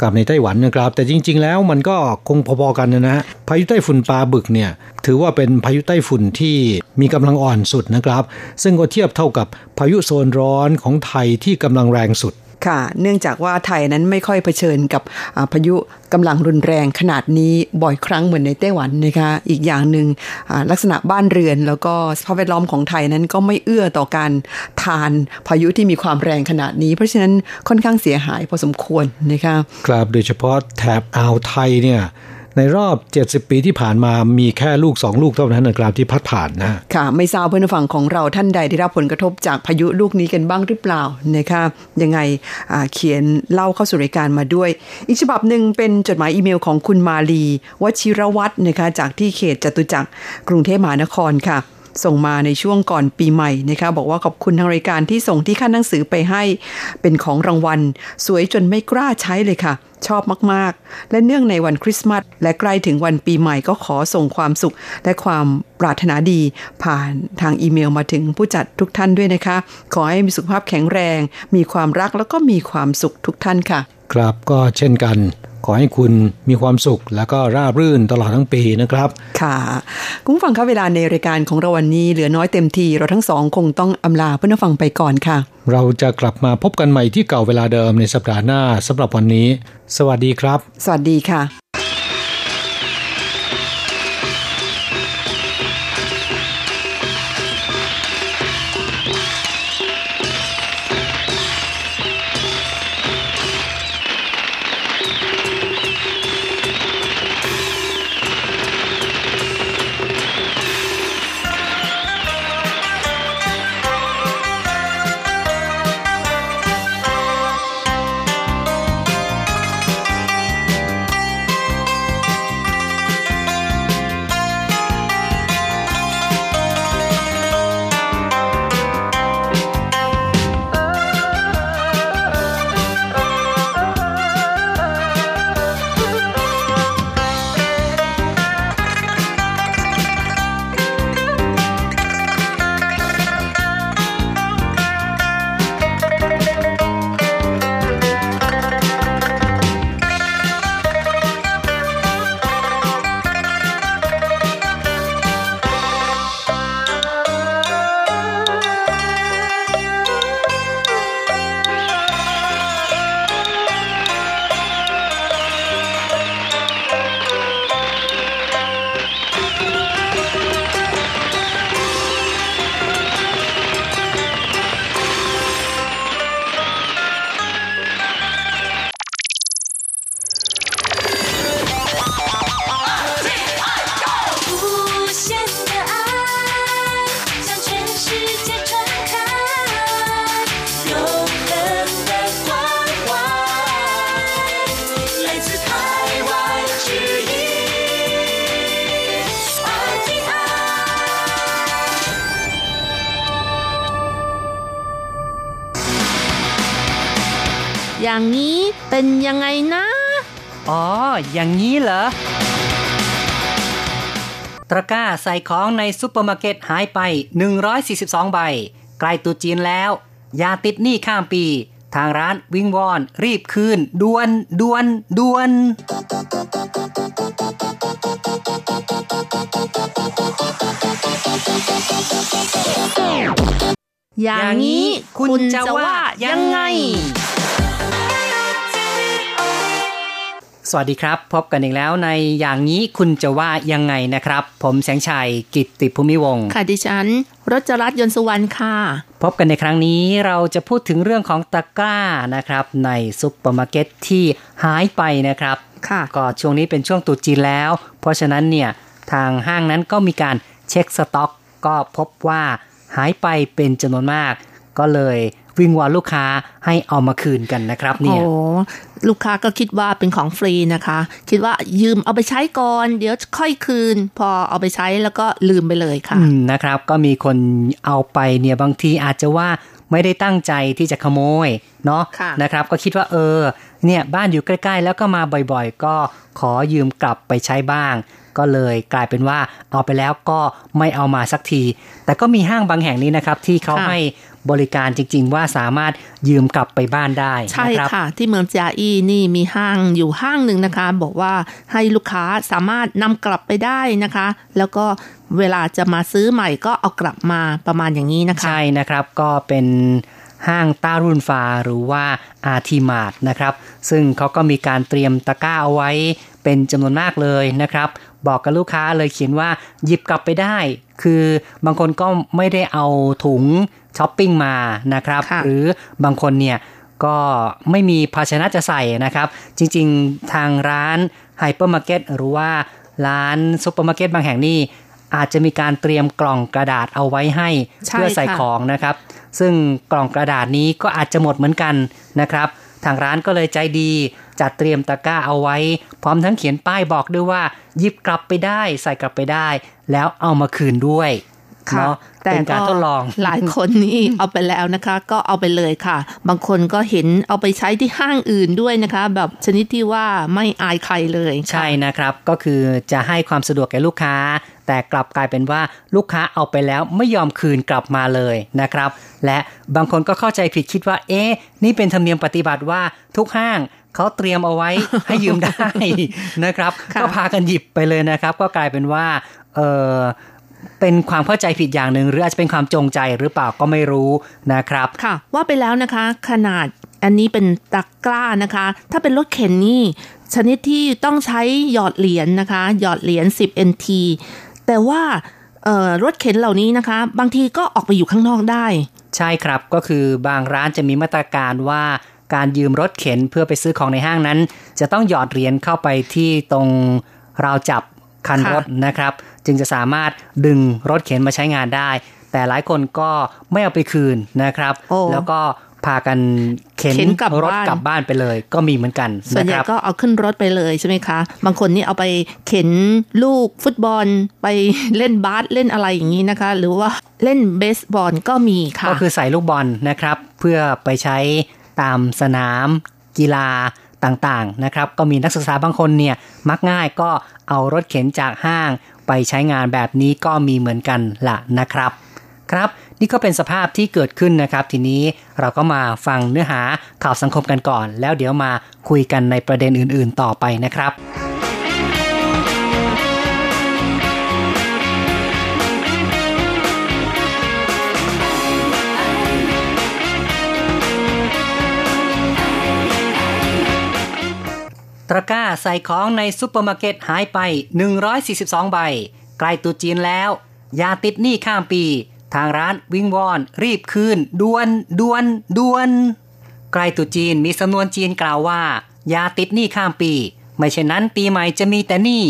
กับในไต้หวันนะครับ แต่จริง ๆ แล้วมันก็คงพอๆกันนะฮะพายุไต้ฝุ่นปลาบึกเนี่ยถือว่าเป็นพายุไต้ฝุ่นที่มีกำลังอ่อนสุดนะครับ ซึ่งก็เทียบเท่ากับพายุโซนร้อนของไทยที่กำลังแรงสุด ค่ะ เนื่องจากว่าไทยนั้นไม่ค่อยเผชิญกับพายุกำลังรุนแรงขนาดนี้บ่อยครั้งเหมือนในไต้หวันนะคะ อีกอย่างหนึ่งลักษณะบ้านเรือน แล้วก็สภาพแวดล้อมของไทยนั้นก็ไม่เอื้อต่อการทานพายุที่มีความแรงขนาดนี้ เพราะฉะนั้นค่อนข้างเสียหายพอสมควรนะคะ ครับโดยเฉพาะแถบอ่าวไทยเนี่ย ในรอบ 70 ปีที่ผ่านมามีแค่ลูก 2 ลูกเท่านั้นนะครับที่พัดผ่านนะค่ะ ไม่ทราบเพื่อนฝั่งของเราท่านใดได้รับผลกระทบจากพายุลูกนี้กันบ้างหรือเปล่านะคะยังไงเขียนเล่าเข้าสู่รายการมาด้วย อีกฉบับหนึ่งเป็นจดหมายอีเมลของคุณมาลีวชิรวัตรนะคะจากที่เขตจตุจักรกรุงเทพมหานครค่ะ ส่งมาในช่วงก่อนปีใหม่นะคะบอกว่าขอบคุณทางรายการที่ส่งที่ขั้นหนังสือไปให้เป็นของรางวัล สวยจนไม่กล้าใช้เลยค่ะ ชอบมากๆ และเนื่องในวันคริสต์มาสและใกล้ถึงวันปีใหม่ก็ขอส่งความสุขและความปรารถนาดี ผ่านทางอีเมลมาถึงผู้จัดทุกท่านด้วยนะคะ ขอให้มีสุขภาพแข็งแรง มีความรักแล้วก็มีความสุขทุกท่านค่ะ ครับก็เช่นกัน ขอให้คุณมีความสุข แล้วก็ราบรื่นตลอดทั้งปีนะครับ ค่ะ คุณผู้ฟังคะเวลาในรายการของเราวันนี้เหลือน้อยเต็มที เราทั้งสองคงต้องอำลาเพื่อนผู้ฟังไปก่อนค่ะ เราจะกลับมาพบกันใหม่ที่เก่าเวลาเดิมในสัปดาห์หน้าสำหรับวันนี้ สวัสดีครับ สวัสดีค่ะ อย่างนี้เป็นยังไงนะ อ๋อ อย่างนี้เหรอ ตะกร้าใส่ของในซุปเปอร์มาร์เก็ตหายไป 142 ใบ ใกล้ตุจีนแล้วอย่าติดหนี้ข้ามปี ทางร้านวิงวอน รีบคืนด่วนด่วนด่วนอย่างนี้คุณจะว่ายังไง สวัสดีครับ พบกันอีกแล้วในอย่างนี้คุณจะว่ายังไงนะครับ ผมแสงชัยกิตติภูมิวงศ์ค่ะดิฉันรจรัตน์ยนต์สุวรรณค่ะ พบกันในครั้งนี้เราจะพูดถึงเรื่องของตะกร้านะครับ ในซุปเปอร์มาร์เก็ตที่หายไปนะครับค่ะก็ช่วงนี้เป็นช่วงตรุษจีนแล้ว เพราะฉะนั้นเนี่ยทางห้างนั้นก็มีการเช็คสต็อก ก็พบว่าหายไปเป็นจำนวนมาก ก็เลย วิงวอนลูกค้าให้เอามาคืนกันนะครับเนี่ยโอ้ลูกค้าก็คิดว่าเป็นของฟรีนะคะ คิดว่ายืมเอาไปใช้ก่อน เดี๋ยวค่อยคืน พอเอาไปใช้แล้วก็ลืมไปเลยค่ะอืมนะครับ ก็มีคนเอาไปเนี่ยบางทีอาจจะว่าไม่ได้ตั้งใจที่จะขโมยเนาะค่ะนะครับ ก็คิดว่าเออ เนี่ยบ้านอยู่ใกล้ ๆ แล้วก็มาบ่อยๆ ก็ขอยืมกลับไปใช้บ้าง ก็เลยกลายเป็นว่าเอาไปแล้วก็ไม่เอามาสักที แต่ก็มีห้างบางแห่งนี้นะครับที่เขาค่ะให้บริการจริง ๆ ว่าสามารถยืมกลับไปบ้านได้ใช่นะครับค่ะ ที่เมืองจาอี้นี่มีห้างอยู่ห้างหนึ่งนะคะ บอกว่าให้ลูกค้าสามารถนำกลับไปได้นะคะ แล้วก็เวลาจะมาซื้อใหม่ก็เอากลับมาประมาณอย่างนี้นะคะ ใช่นะครับก็เป็นห้างต้ารุ่นฟ้าหรือว่าRT-Mart นะครับ ซึ่งเขาก็มีการเตรียมตะกร้าเอาไว้เป็นจำนวนมากเลยนะครับ บอกกับลูกค้าเลยเขียนว่าหยิบกลับไปได้ คือบางคนก็ไม่ได้เอาถุงช้อปปิ้งมานะครับค่ะหรือบางคนเนี่ยก็ไม่มีภาชนะจะใส่นะครับ จริงๆทางร้านไฮเปอร์มาร์เก็ตหรือว่าร้านซุปเปอร์มาร์เก็ตบางแห่งนี่อาจจะมีการเตรียมกล่องกระดาษเอาไว้ให้ใช่เพื่อใส่ค่ะของนะครับ ซึ่งกล่องกระดาษนี้ก็อาจจะหมดเหมือนกันนะครับ ทางร้านก็เลยใจดี จัดเตรียมตะกร้าเอาไว้ พร้อมทั้งเขียนป้ายบอกด้วยว่าหยิบกลับไปได้ ใส่กลับไปได้ แล้วเอามาคืนด้วยค่ะเนาะเป็นการทดลองหลายคนนี่เอาไปแล้วนะคะ ก็เอาไปเลยค่ะ บางคนก็เห็นเอาไปใช้ที่ห้างอื่นด้วยนะคะ แบบชนิดที่ว่าไม่อายใครเลยค่ะใช่นะครับ ก็คือจะให้ความสะดวกแก่ลูกค้า แต่กลับกลายเป็นว่าลูกค้าเอาไปแล้วไม่ยอมคืนกลับมาเลยนะครับ และบางคนก็เข้าใจผิดคิดว่า เอ๊ะนี่เป็นธรรมเนียมปฏิบัติว่าทุกห้าง เขาเตรียมเอาไว้ให้ยืมได้นะครับค่ะก็พากันหยิบไปเลยนะครับ ก็กลายเป็นว่า เออเป็นความเข้าใจผิดอย่างหนึ่งหรืออาจจะเป็นความจงใจหรือเปล่าก็ไม่รู้นะครับ ค่ะ ว่าไปแล้วนะคะ ขนาดอันนี้เป็นตะกร้านะคะ ถ้าเป็นรถเข็นนี่ ชนิดที่ต้องใช้หยอดเหรียญนะคะ หยอดเหรียญ 10 NT แต่ว่าเอ่อรถเข็นเหล่านี้นะคะ บางทีก็ออกไปอยู่ข้างนอกได้ ใช่ครับก็คือบางร้านจะมีมาตรการว่า การยืมรถเข็นเพื่อไปซื้อของในห้างนั้น จะต้องหยอดเหรียญเข้าไปที่ตรงราวจับคันค่ะรถนะครับ จึงจะสามารถดึงรถเข็นมาใช้งานได้ แต่หลายคนก็ไม่เอาไปคืนนะครับโอ้แล้วก็พากันเข็นเข็นกลับรถบ้านกลับบ้านไปเลย ก็มีเหมือนกันส่วนนะใหคญ่รับก็เอาขึ้นรถไปเลยใช่ไหมคะ บางคนนี่เอาไปเข็นลูกฟุตบอลไปเล่นบาสเล่นอะไรอย่างนี้นะคะ หรือว่าเล่นเบสบอลก็มีค่ะ ก็คือใส่ลูกบอลนะครับ เพื่อไปใช้ ตามสนาม กีฬาต่างๆนะครับ ก็มีนักศึกษาบางคนเนี่ยมักง่ายก็เอารถเข็นจากห้างไปใช้งานแบบนี้ก็มีเหมือนกันล่ะนะครับครับนี่ก็เป็นสภาพที่เกิดขึ้นนะครับ ทีนี้เราก็มาฟังเนื้อหาข่าวสังคมกันก่อน แล้วเดี๋ยวมาคุยกันในประเด็นอื่น ๆ ต่อไปนะครับ ตะกร้าใส่ของในซุปเปอร์มาร์เก็ตหายไป 142 ใบ ใกล้ตรุษจีนแล้วอย่าติดหนี้ข้ามปี ทางร้านวิงวอน รีบคืนด่วนด่วนด่วนใกล้ตรุษจีนมีสำนวนจีนกล่าวว่าอย่าติดหนี้ข้ามปี ไม่เช่นนั้นปีใหม่จะมีแต่หนี้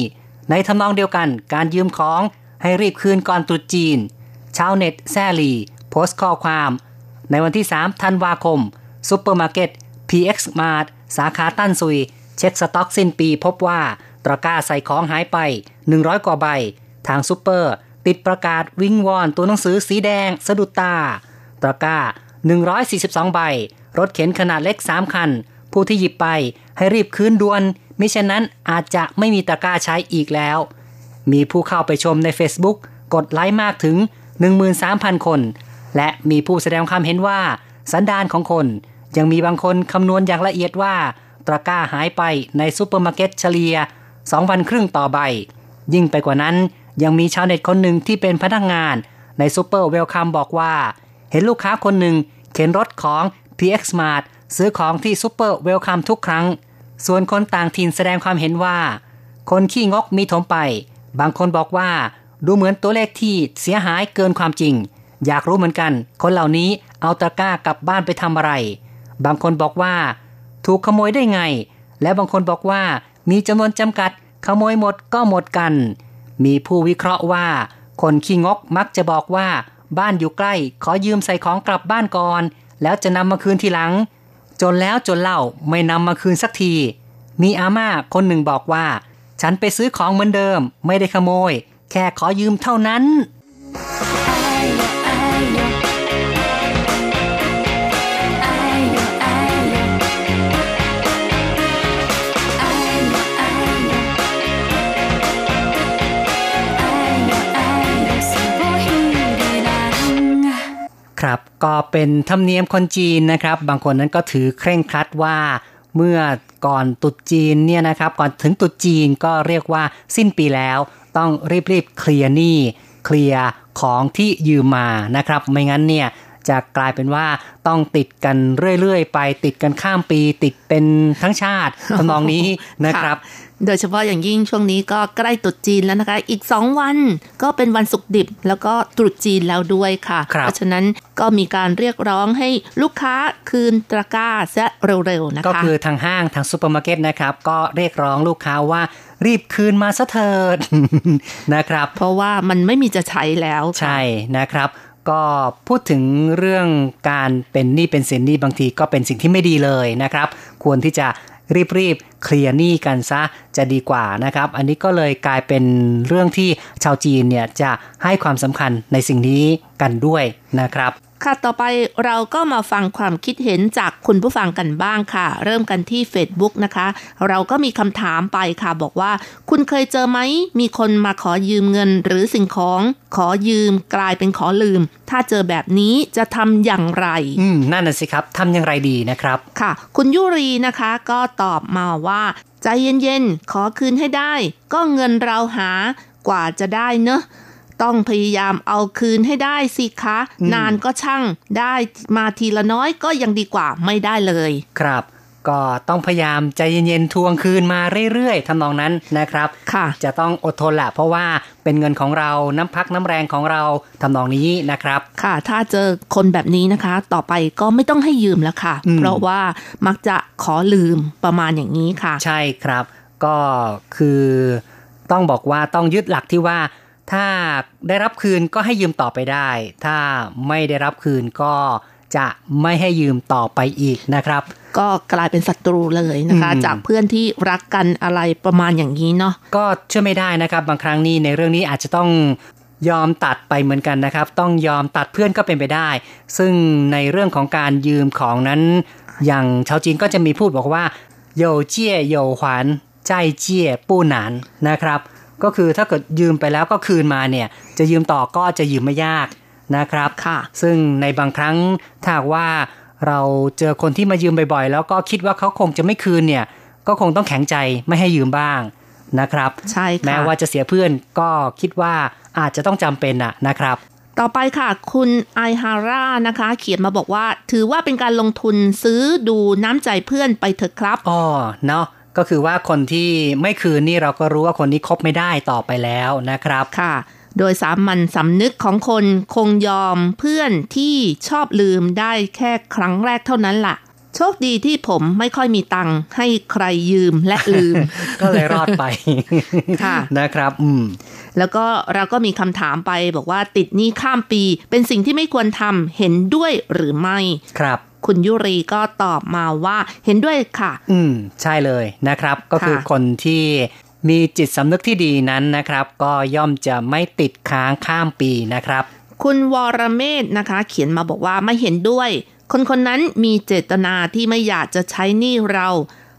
ในทำนองเดียวกันการยืมของให้รีบคืนก่อนตรุษจีน ชาวเน็ตแซ่ลีโพสต์ข้อความ ในวันที่ 3 ธันวาคมซุปเปอร์มาร์เก็ต PX Mart สาขาตั้นซุย เช็คสต็อกสิ้นปีพบว่าตะกร้าใส่ของหายไป 100 กว่าใบ ทางซุปเปอร์ ติดประกาศวิงวอนตัวหนังสือสีแดงสะดุดตาตะกร้า 142 ใบ รถเข็นขนาดเล็ก 3 คัน ผู้ที่หยิบไปให้รีบคืนด่วน มิฉะนั้นอาจจะไม่มีตะกร้าใช้อีกแล้ว มีผู้เข้าไปชมใน Facebook กดไลค์มากถึง 13,000 คน และมีผู้แสดงความเห็นว่า สันดานของคน ยังมีบางคนคำนวณอย่างละเอียดว่า ตะกร้าหายไปในซูเปอร์มาร์เก็ตเฉลี่ย2,000ครึ่งต่อใบ ยิ่งไปกว่านั้นยังมีชาวเน็ตคนหนึ่งที่เป็นพนักงาน ในซูเปอร์ Wellcome บอกว่า เห็นลูกค้าคนหนึ่งเข็นรถของ PX Mart ซื้อของที่ซูเปอร์ Wellcome ทุกครั้ง ส่วนคนต่างถิ่นแสดงความเห็นว่า คนขี้งกมีถมไป บางคนบอกว่าดูเหมือนตัวเลขที่เสียหายเกินความจริง อยากรู้เหมือนกัน คนเหล่านี้เอาตะกร้ากลับบ้านไปทำอะไร บางคนบอกว่า ถูกขโมยได้ไง และบางคนบอกว่า มีจำนวนจำกัด ขโมยหมดก็หมดกัน มีผู้วิเคราะห์ว่า คนขี้งกมักจะบอกว่า บ้านอยู่ใกล้ ขอยืมใส่ของกลับบ้านก่อน แล้วจะนำมาคืนทีหลัง จนแล้วจนเล่าไม่นำมาคืนสักที มีอาม่าคนหนึ่งบอกว่า ฉันไปซื้อของเหมือนเดิม ไม่ได้ขโมย แค่ขอยืมเท่านั้น ครับก็เป็นธรรมเนียมคนจีนนะครับ บางคนนั้นก็ถือเคร่งครัดว่าเมื่อก่อนตุดจีนเนี่ยนะครับ ก่อนถึงตุดจีนก็เรียกว่าสิ้นปีแล้ว ต้องรีบๆเคลียร์หนี้เคลียร์ของที่ยืมมานะครับ ไม่งั้นเนี่ย จะกลายเป็นว่าต้องติดกันเรื่อยๆ ไปติดกันข้ามปีติดเป็นทั้งชาติทำนองนี้นะครับ โดยเฉพาะอย่างยิ่งช่วงนี้ก็ใกล้ตรุษจีนแล้วนะคะ อีก 2 วันก็เป็นวันศุกร์ดิบ แล้วก็ตรุษจีนแล้วด้วยค่ะครับเพราะฉะนั้นก็มีการเรียกร้องให้ลูกค้าคืนตะกร้าซะเร็วๆนะคะ ก็คือทางห้างทางซูเปอร์มาร์เก็ตนะครับ ก็เรียกร้องลูกค้าว่ารีบคืนมาซะเถิดนะครับ เพราะว่ามันไม่มีจะใช้แล้วค่ะใช่นะครับ ก็พูดถึงเรื่องการเป็นหนี้เป็นสินหนี้บางทีก็เป็นสิ่งที่ไม่ดีเลยนะครับ ควรที่จะรีบ เคลียร์หนี้กันซะจะดีกว่านะครับ อันนี้ก็เลยกลายเป็นเรื่องที่ชาวจีนเนี่ยจะให้ความสำคัญในสิ่งนี้กันด้วยนะครับค่ะ ต่อไปเราก็มาฟังความคิดเห็นจากคุณผู้ฟังกันบ้างค่ะ เริ่มกันที่ Facebook นะคะ เราก็มีคำถามไปค่ะ บอกว่า คุณเคยเจอไหม มีคนมาขอยืมเงินหรือสิ่งของ ขอยืมกลายเป็นขอลืม ถ้าเจอแบบนี้จะทำอย่างไร อืม นั่นน่ะสิครับ ทำอย่างไรดีนะครับ ค่ะ คุณยุรีนะคะก็ตอบมาว่า ใจเย็นๆ ขอคืนให้ได้ ก็เงินเราหากว่าจะได้เนอะต้องพยายามเอาคืนให้ได้สิคะ นานก็ช่างได้มาทีละน้อยก็ยังดีกว่าไม่ได้เลย ครับ ก็ต้องพยายามใจเย็นๆทวงคืนมาเรื่อยๆทำนองนั้นนะครับค่ะจะต้องอดทนแหละเพราะว่าเป็นเงินของเราน้ำพักน้ำแรงของเราทำนองนี้นะครับ ค่ะ ถ้าเจอคนแบบนี้นะคะ ต่อไปก็ไม่ต้องให้ยืมแล้วค่ะอืมเพราะว่ามักจะขอลืมประมาณอย่างนี้ค่ะ ใช่ครับ ก็คือต้องบอกว่าต้องยึดหลักที่ว่าถ้าได้รับคืนก็ให้ยืมต่อไปได้ ถ้าไม่ได้รับคืนก็จะไม่ให้ยืมต่อไปอีกนะครับ ก็กลายเป็นศัตรูเลยนะคะอืมจากเพื่อนที่รักกันอะไรประมาณอย่างนี้เนาะก็เชื่อไม่ได้นะครับ บางครั้งนี่ในเรื่องนี้อาจจะต้องยอมตัดไปเหมือนกันนะครับ ต้องยอมตัดเพื่อนก็เป็นไปได้ ซึ่งในเรื่องของการยืมของนั้น อย่างชาวจีนก็จะมีพูดบอกว่าโยเจี้ยโยหวานใจเจี้ยปู้หนานนะครับ ก็คือถ้าเกิดยืมไปแล้วก็คืนมาเนี่ย จะยืมต่อก็จะยืมไม่ยากนะครับค่ะซึ่งในบางครั้งถ้าหากว่า เราเจอคนที่มายืมบ่อยๆ แล้วก็คิดว่าเขาคงจะไม่คืนเนี่ย ก็คงต้องแข็งใจไม่ให้ยืมบ้างนะครับใช่ค่ะแม้ว่าจะเสียเพื่อนก็คิดว่าอาจจะต้องจำเป็นอะนะครับ ต่อไปค่ะคุณไอฮาร่านะคะ เขียนมาบอกว่า ถือว่าเป็นการลงทุนซื้อดูน้ำใจเพื่อนไปเถอะครับอ๋อเนาะก็คือว่าคนที่ไม่คืนนี่เราก็รู้ว่าคนนี้คบไม่ได้ต่อไปแล้วนะครับค่ะ โดยสามัญสำนึกของคนคงยอมเพื่อนที่ชอบลืมได้แค่ครั้งแรกเท่านั้นล่ะ โชคดีที่ผมไม่ค่อยมีตังค์ให้ใครยืมและลืม ก็เลยรอดไปค่ะนะครับ อืม แล้วก็เราก็มีคำถามไปบอกว่าติดหนี้ข้ามปีเป็นสิ่งที่ไม่ควรทำเห็นด้วยหรือไม่ครับคุณยุรีก็ตอบมาว่าเห็นด้วยค่ะ อืม ใช่เลยนะครับ ก็คือค่ะคนที่ มีจิตสำนึกที่ดีนั้นนะครับ ก็ย่อมจะไม่ติดค้างข้ามปีนะครับ คุณวรเมธนะคะ เขียนมาบอกว่าไม่เห็นด้วย คนคนนั้นมีเจตนาที่ไม่อยากจะใช้หนี้เรา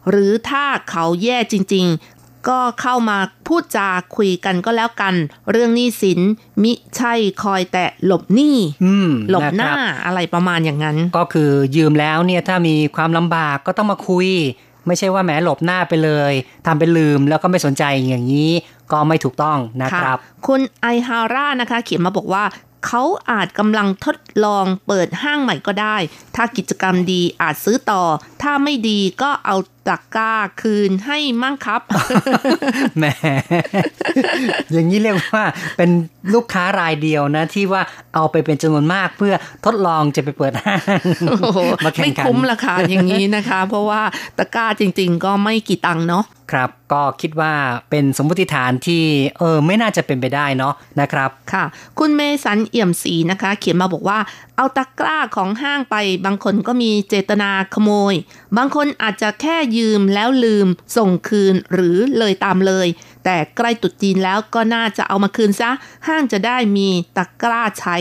หรือถ้าเขาแย่จริง ๆ ก็เข้ามาพูดจาคุยกันก็แล้วกัน เรื่องหนี้สินมิใช่คอยแต่หลบหนี้อืมหลบหน้าะครับอะไรประมาณอย่างนั้น ก็คือยืมแล้วเนี่ยถ้ามีความลำบากก็ต้องมาคุย ไม่ใช่ว่าแหมหลบหน้าไปเลยทำเป็นลืมแล้วก็ไม่สนใจอย่างนี้ก็ไม่ถูกต้องนะครับ คุณไอฮาร่านะคะ เขียนมาบอกว่าเขาอาจกำลังทดลองเปิดห้างใหม่ก็ได้ ถ้ากิจกรรมดีอาจซื้อต่อ ถ้าไม่ดีก็เอาตะกร้าคืนให้มั่งครับแหมอย่างนี้เรียกว่าเป็นลูกค้ารายเดียวนะ ที่ว่าเอาไปเป็นจำนวนมากเพื่อทดลองจะไปเปิดห้างโอ้โหมาแข่ไม่งขันคุ้มราคาอย่างนี้นะคะ เพราะว่าตะกร้าจริง ๆ ก็ไม่กี่ตังค์เนาะครับก็คิดว่าเป็นสมมติฐานที่เออไม่น่าจะเป็นไปได้เนาะนะครับ ค่ะ คุณเมสันเอี่ยมศรีนะคะ เขียนมาบอกว่า เอาตะกร้าของห้างไป บางคนก็มีเจตนาขโมย บางคนอาจจะแค่ยืมแล้วลืม ส่งคืนหรือเลยตามเลย แต่ใกล้ตุดจีนแล้วก็น่าจะเอามาคืนซะ ห้างจะได้มีตะกร้าใช้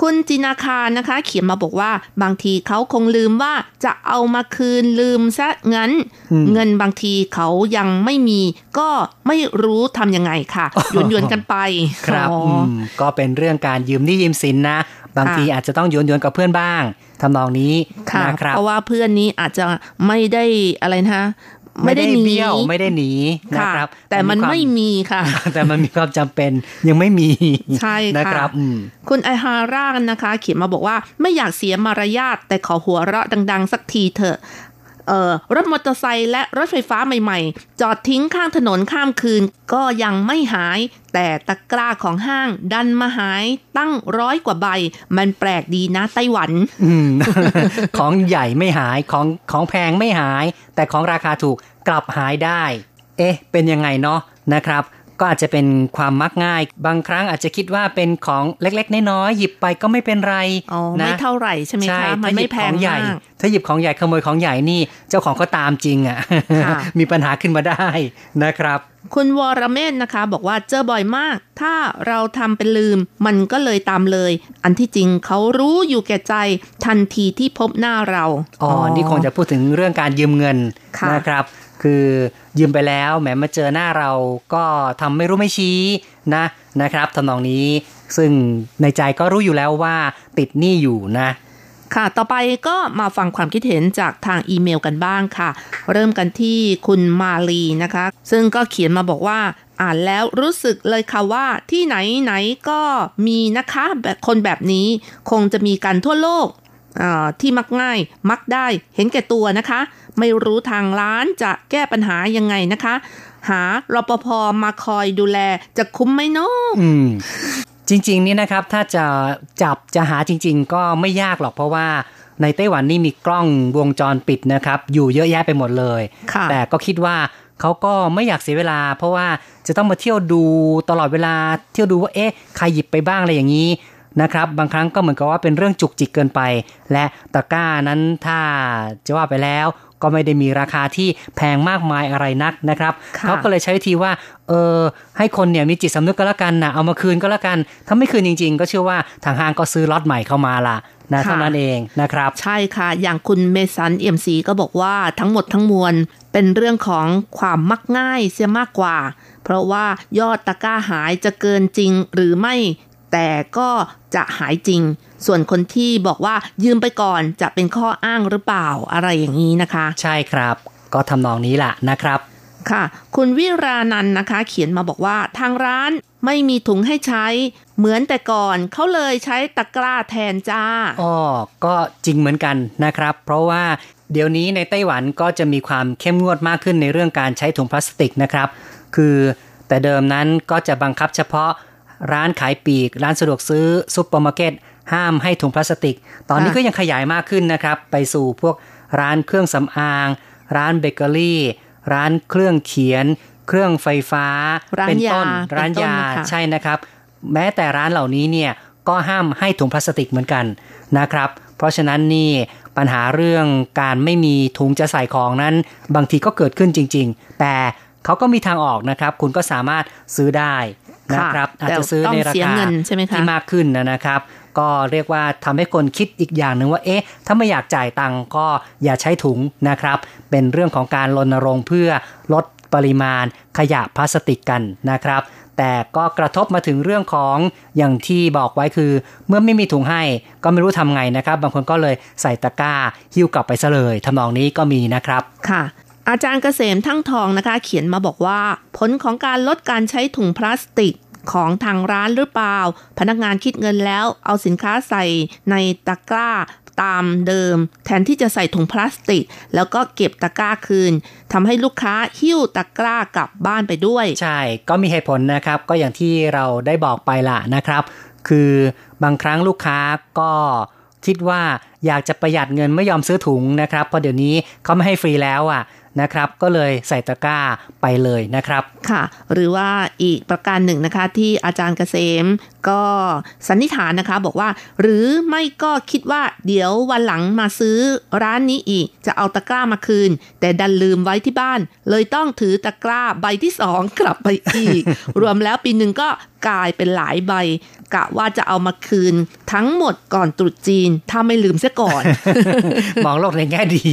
คุณจินาคารนะคะ เขียนมาบอกว่า บางทีเขาคงลืมว่าจะเอามาคืนลืมซะงั้นอืมเงินบางทีเขายังไม่มี ก็ไม่รู้ทำยังไงค่ะหยวนๆกันไปครับอ๋อออืมก็เป็นเรื่องการยืมหนี้ยืมสินนะบางค่ะทีอาจจะต้องโยนโยนๆกับเพื่อนบ้างทำนองนี้ค่ะนะครับเพราะว่าเพื่อนนี้อาจจะไม่ได้อะไรนะคะ ไม่ได้หนีเบี้ยวไม่ได้หนีนะค่ะครับ แต่มันควาไม่มีค่ะ แต่มันมีความจำเป็นยังไม่มีใช่ค่ะนะครับอืมคุณไอฮาร่านะคะ เขียนมาบอกว่าไม่อยากเสียมารยาทแต่ขอหัวเราะดัง ๆ สักทีเถอะเอ่อ รถมอเตอร์ไซค์และรถไฟฟ้าใหม่ๆ จอดทิ้งข้างถนนข้ามคืนก็ยังไม่หาย แต่ตะกร้าของห้างดันมาหายตั้งร้อยกว่าใบ มันแปลกดีนะไต้หวันอของใหญ่ไม่หายของของแพงไม่หาย แต่ของราคาถูกกลับหายได้ เอ๊ะ เป็นยังไงเนาะนะครับ ก็อาจจะเป็นความมักง่าย บางครั้งอาจจะคิดว่าเป็นของเล็กๆน้อยๆหยิบไปก็ไม่เป็นไรอ๋อนะไม่เท่าไหร่ใช่ไหมใช่คะมันถ้าหไม่ยิบแพของงใหญ่มากถ้าหยิบของใหญ่ขโมยของใหญ่นี่เจ้าของก็ตามจริงอะค่ะมีปัญหาขึ้นมาได้นะครับ คุณวรเมธนะคะ บอกว่าเจอบ่อยมาก ถ้าเราทำเป็นลืม มันก็เลยตามเลย อันที่จริงเขารู้อยู่แก่ใจทันทีที่พบหน้าเราอ๋อนี่คงจะพูดถึงเรื่องการยืมเงินค่ะนะครับ คือยืมไปแล้วแหมมาเจอหน้าเราก็ทำไม่รู้ไม่ชี้นะนะครับทำนองนี้ซึ่งในใจก็รู้อยู่แล้วว่าติดหนี้อยู่นะ ค่ะต่อไปก็มาฟังความคิดเห็นจากทางอีเมลกันบ้างค่ะ เริ่มกันที่คุณมาลีนะคะ ซึ่งก็เขียนมาบอกว่าอ่านแล้วรู้สึกเลยค่ะว่าที่ไหนไหนก็มีนะคะแบบคนแบบนี้ คงจะมีกันทั่วโลก ที่มักง่ายมักได้เห็นแก่ตัวนะคะ ไม่รู้ทางร้านจะแก้ปัญหายังไงนะคะ หารปภมาคอยดูแลจะคุ้มไหมเนาะอืมจริงๆนี่นะครับถ้าจะจับจะหาจริง ๆ ก็ไม่ยากหรอกเพราะว่าในไต้หวันนี่มีกล้องวงจรปิดนะครับ อยู่เยอะแยะไปหมดเลยค่ะแต่ก็คิดว่าเขาก็ไม่อยากเสียเวลา เพราะว่าจะต้องมาเที่ยวดูตลอดเวลาเที่ยวดูว่าเอ๊ะใครหยิบไปบ้างอะไรอย่างนี้ นะครับบางครั้งก็เหมือนกับว่าเป็นเรื่องจุกจิกเกินไป และตะกร้านั้นถ้าจะว่าไปแล้วก็ไม่ได้มีราคาที่แพงมากมายอะไรนักนะครับค่ะเขาก็เลยใช้วิธีว่าเออให้คนเนี่ยมีจิตสำนึกก็แล้วกันนะเอามาคืนก็แล้วกัน ถ้าไม่คืนจริง ๆ ก็เชื่อว่าทางห้างก็ซื้อล็อตใหม่เข้ามาละนะเท่านั้นเองนะครับ ใช่ค่ะ อย่างคุณเมสันเอี่ยมศรีก็บอกว่าทั้งหมดทั้งมวลเป็นเรื่องของความมักง่ายเสียมากกว่า เพราะว่ายอดตะกร้าหายจะเกินจริงหรือไม่ แต่ก็จะหายจริง ส่วนคนที่บอกว่ายืมไปก่อนจะเป็นข้ออ้างหรือเปล่าอะไรอย่างนี้นะคะ ใช่ครับ ก็ทำนองนี้แหละนะครับ ค่ะ คุณวิรานันท์นะคะ เขียนมาบอกว่าทางร้านไม่มีถุงให้ใช้ เหมือนแต่ก่อนเขาเลยใช้ตะกร้าแทนจ้าอ๋อก็จริงเหมือนกันนะครับ เพราะว่าเดี๋ยวนี้ในไต้หวันก็จะมีความเข้มงวดมากขึ้นในเรื่องการใช้ถุงพลาสติกนะครับ คือแต่เดิมนั้นก็จะบังคับเฉพาะ ร้านขายปลีก ร้านสะดวกซื้อซุปเปอร์มาร์เก็ตห้ามให้ถุงพลาสติก ตอนนี้ค่ะก็ยังขยายมากขึ้นนะครับ ไปสู่พวกร้านเครื่องสำอาง ร้านเบเกอรี่ ร้านเครื่องเขียน เครื่องไฟฟ้าร้านเป็นต้นยาร้านเป็นต้นยานะคะใช่นะครับ แม้แต่ร้านเหล่านี้เนี่ยก็ห้ามให้ถุงพลาสติกเหมือนกันนะครับ เพราะฉะนั้นนี่ปัญหาเรื่องการไม่มีถุงจะใส่ของนั้น บางทีก็เกิดขึ้นจริง ๆ แต่เขาก็มีทางออกนะครับ คุณก็สามารถซื้อได้ นะครับอาจจะซื้อในราแต่ต้องเสียคาเงินใช่ไหมคะที่มากขึ้นนะครับ ก็เรียกว่าทำให้คนคิดอีกอย่างหนึ่งว่า เอ๊ะ ถ้าไม่อยากจ่ายตังค์ก็อย่าใช้ถุงนะครับ เป็นเรื่องของการรณรงค์เพื่อลดปริมาณขยะพลาสติกกันนะครับ แต่ก็กระทบมาถึงเรื่องของอย่างที่บอกไว้คือ เมื่อไม่มีถุงให้ก็ไม่รู้ทำไงนะครับ บางคนก็เลยใส่ตะกร้าหิ้วกลับไปซะเลยทำนองนี้ก็มีนะครับ ค่ะ อาจารย์เกษมทั้งทองนะคะ เขียนมาบอกว่า ผลของการลดการใช้ถุงพลาสติกของทางร้านหรือเปล่า พนักงานคิดเงินแล้วเอาสินค้าใส่ในตะกร้าตามเดิม แทนที่จะใส่ถุงพลาสติก แล้วก็เก็บตะกร้าคืนทำให้ลูกค้าหิ้วตะกร้ากลับบ้านไปด้วย ใช่ ก็มีเหตุผลนะครับ ก็อย่างที่เราได้บอกไปละนะครับ คือบางครั้งลูกค้าก็คิดว่าอยากจะประหยัดเงินไม่ยอมซื้อถุงนะครับเพราะเดี๋ยวนี้เขาไม่ให้ฟรีแล้วอะ นะครับ ก็เลยใส่ตะกร้าไปเลยนะครับค่ะ หรือว่าอีกประการหนึ่งนะคะ ที่อาจารย์เกษมก็สันนิษฐานนะคะ บอกว่า หรือไม่ก็คิดว่าเดี๋ยววันหลังมาซื้อร้านนี้อีกจะเอาตะกร้ามาคืน แต่ดันลืมไว้ที่บ้าน เลยต้องถือตะกร้าใบที่สองกลับไปอีก รวมแล้วปีหนึ่งก็ กลายเป็นหลายใบ กะว่าจะเอามาคืนทั้งหมดก่อนตรุษจีน ถ้าไม่ลืมเสียก่อน มองโลกในแง่ดี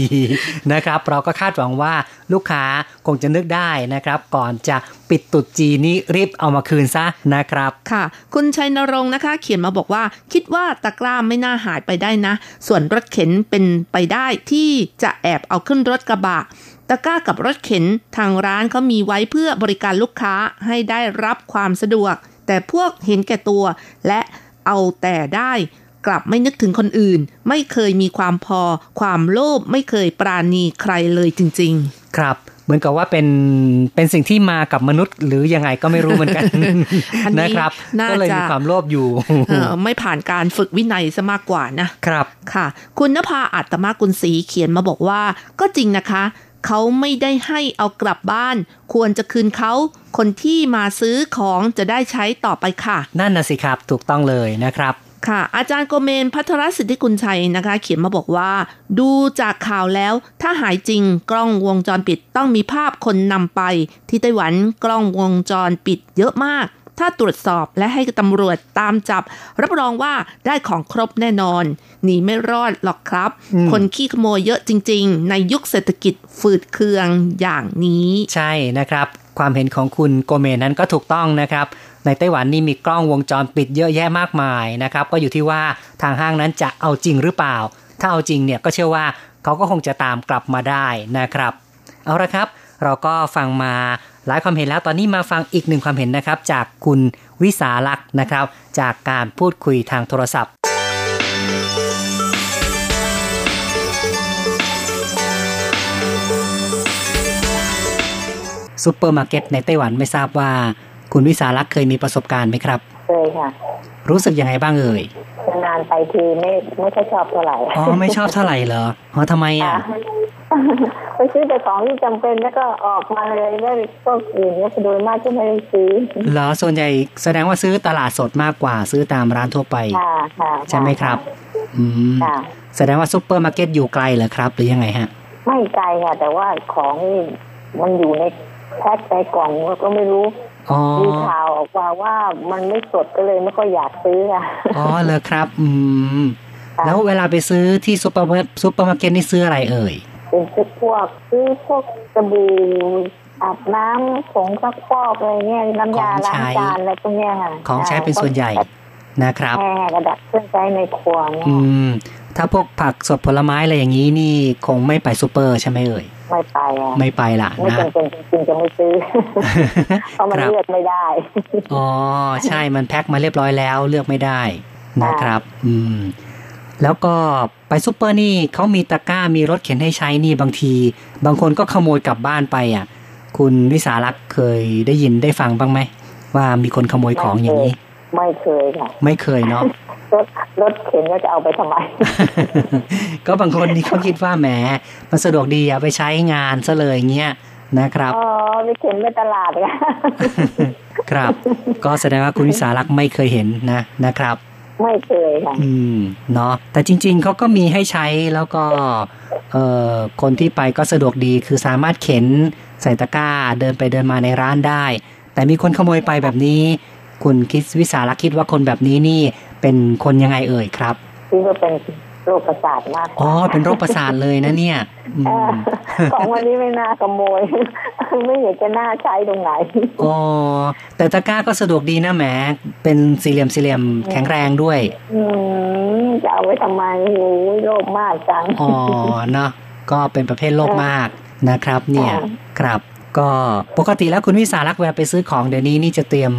นะครับ เราก็คาดหวังว่าลูกค้าคงจะนึกได้นะครับ ก่อนจะปิดตรุษจีนนี้รีบเอามาคืนซะนะครับค่ะ คุณชัยนรงค์นะคะ เขียนมาบอกว่า คิดว่าตะกร้าไม่น่าหายไปได้นะ ส่วนรถเข็นเป็นไปได้ที่จะแอบเอาขึ้นรถกระบะ ตะกร้ากับรถเข็นทางร้านเขามีไว้เพื่อบริการลูกค้าให้ได้รับความสะดวก แต่พวกเห็นแก่ตัวและเอาแต่ได้กลับไม่นึกถึงคนอื่น ไม่เคยมีความพอ ความโลภไม่เคยปราณีใครเลยจริง ๆ ครับเหมือนกับว่าเป็นเป็นสิ่งที่มากับมนุษย์ หรือยังไงก็ไม่รู้เหมือนกันอันนี้นะครับน่าก็เลยจะมีความโลภอยู่เออไม่ผ่านการฝึกวินัยซะมากกว่านะครับ ค่ะ คุณนภาอัตมากุลศรีเขียนมาบอกว่า ก็จริงนะคะ เขาไม่ได้ให้เอากลับบ้าน ควรจะคืนเขาคนที่มาซื้อของจะได้ใช้ต่อไปค่ะ นั่นนะสิครับถูกต้องเลยนะครับค่ะ อาจารย์โกเมนพัทรสิทธิกุลชัยนะคะ เขียนมาบอกว่า ดูจากข่าวแล้ว ถ้าหายจริงกล้องวงจรปิดต้องมีภาพคนนำไป ที่ไต้หวันกล้องวงจรปิดเยอะมาก ถ้าตรวจสอบและให้ตำรวจตามจับ รับรองว่าได้ของครบแน่นอน หนีไม่รอดหรอกครับอืมคนขี้ขโมยเยอะจริง ๆ ในยุคเศรษฐกิจฝืดเคืองอย่างนี้ ใช่นะครับ ความเห็นของคุณโกเมนนั้นก็ถูกต้องนะครับในไต้หวันนี่มีกล้องวงจรปิดเยอะแยะมากมายนะครับ ก็อยู่ที่ว่าทางห้างนั้นจะเอาจริงหรือเปล่า ถ้าเอาจริงเนี่ยก็เชื่อว่าเขาก็คงจะตามกลับมาได้นะครับ เอาละครับ เราก็ฟังมา หลายความเห็นแล้วตอนนี้มาฟังอีกหนึ่งความเห็นนะครับ จากคุณวิสาลักษ์นะครับ จากการพูดคุยทางโทรศัพท์ ซูเปอร์มาร์เก็ตในไต้หวันไม่ทราบว่า คุณวิสาลักษ์เคยมีประสบการณ์ไหมครับ เคยค่ะ รู้สึกยังไงบ้างเอ่ยนานไปทีไม่ไม่ค่อยชอบเท่าไหร่อ๋อไม่ชอบเท่าไหร่เหรออ๋อทำไมอะค่ะไปซื้อแต่ของที่จำเป็นแล้วก็ออกมาเลยแล้วก็อื่นเนี่ยโดยมากก็ไม่ได้ซื้อเหรอส่วนใหญ่แสดงว่าซื้อตลาดสดมากกว่าซื้อตามร้านทั่วไปค่ะค่ะใช่ไหมครับ อืมค่ะแสดงว่าซูเปอร์มาร์เก็ตอยู่ไกลเหรอครับ หรือยังไงฮะ ไม่ไกลค่ะ แต่ว่าของนี่มันอยู่ในแพ็คในกล่องก็ไม่รู้อ๋อ มีข่าวออกมาว่ามันไม่สดก็เลยไม่ค่อยอยากซื้อค่ะอ๋อเลยครับ อืมค่ะแล้วเวลาไปซื้อที่ซูเปอร์มาร์ซูเปอร์มาร์เก็ตนี่ซื้ออะไรเอ่ยเป็นซื้อพวกซื้อพวกสบู่อาบน้ำผงซักฟอกอะไรเงี้ยน้ำยาล้างจานอะไรพวกเนี้ยค่ะของใช้เป็นส่วนใหญ่นะครับแค่กระดาษเครื่องใช้ในครัวเนี่ยอืมถ้าพวกผักสดผลไม้อะไรอย่างนี้นี่คงไม่ไปซูเปอร์ใช่ไหมเอ่ย ไม่ไปอะไม่ไปละไม่นะจำเป็นจริงๆจะไม่ซื้อเพราะมันครับเลือกไม่ได้ อ๋อใช่มันแพ็คมาเรียบร้อยแล้วเลือกไม่ได้นะครับ อืม แล้วก็ไปซูเปอร์นี่เขามีตะกร้ามีรถเข็นให้ใช้นี่บางที บางคนก็ขโมยกลับบ้านไปอะ คุณวิสารักษ์เคยได้ยินได้ฟังบ้างไหมว่ามีคนขโมยของอย่างนี้ ไม่เคยค่ะ ไม่เคยเนาะ รถรถเข็นก็จะเอาไปทำไม ก็บางคนนี่เขาคิดว่าแหมมันสะดวกดีอย่าไปใช้งานซะเลยเงี้ยนะครับอ๋อไปเข็นไปตลาดค่ะครับ ก็แสดงว่าคุณวิสารักษ์ไม่เคยเห็นนะนะครับ ไม่เคยค่ะอืมเนาะแต่จริง ๆเขาก็มีให้ใช้แล้วก็เอ่อคนที่ไปก็สะดวกดีคือสามารถเข็นใส่ตะกร้าเดินไปเดินมาในร้านได้ แต่มีคนขโมยไปแบบนี้ คุณคิดวิสาลคิดว่าคนแบบนี้นี่ เป็นคนยังไงเอ่ยครับคิดว่าเป็นโรคประสาทมากกว่าอ๋อเป็นโรคประสาทเลยนะเนี่ยอืเออมของวันนี้ไม่น่าขโมยไม่เห็นจะน่าใช้ตรงไหนอ๋อแต่ตะกร้าก็สะดวกดีนะแหมเป็นสี่เหลี่ยมสี่เหลี่ยมแข็งแรงด้วย อืมจะเอาไว้ทำไมโอ้ยโรคมากจังอ๋อเนาะก็เป็นประเภทโลกมากนะครับ เนี่ยค่ะครับ ก็ปกติแล้วคุณวิสารักเวลาไปซื้อของเดี๋ยวนี้นี่จะเตรียม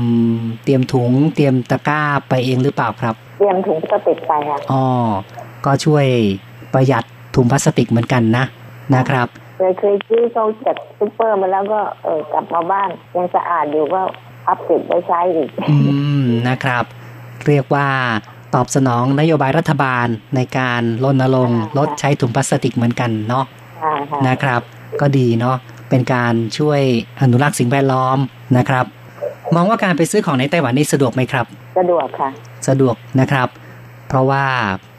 เตรียมถุง เตรียมตะกร้าไปเองหรือเปล่าครับ เตรียมถุงพลาสติกไปค่ะอ๋อก็ช่วยประหยัดถุงพลาสติกเหมือนกันนะนะครับเคยเคยซื้อเขาจากซุปเปอร์มาแล้วก็เออกลับมาบ้านยังสะอาดอยู่ก็อัพเก็บไว้ใช้อีกอืมนะครับ เรียกว่าตอบสนองนโยบายรัฐบาลในการรณรงค์ลดใช้ถุงพลาสติกเหมือนกันเนาะค่ะค่ะนะครับ ก็ดีเนาะ เป็นการช่วยอนุรักษ์สิ่งแวดล้อมนะครับ มองว่าการไปซื้อของในไต้หวันนี่สะดวกไหมครับ สะดวกค่ะ สะดวกนะครับ เพราะว่า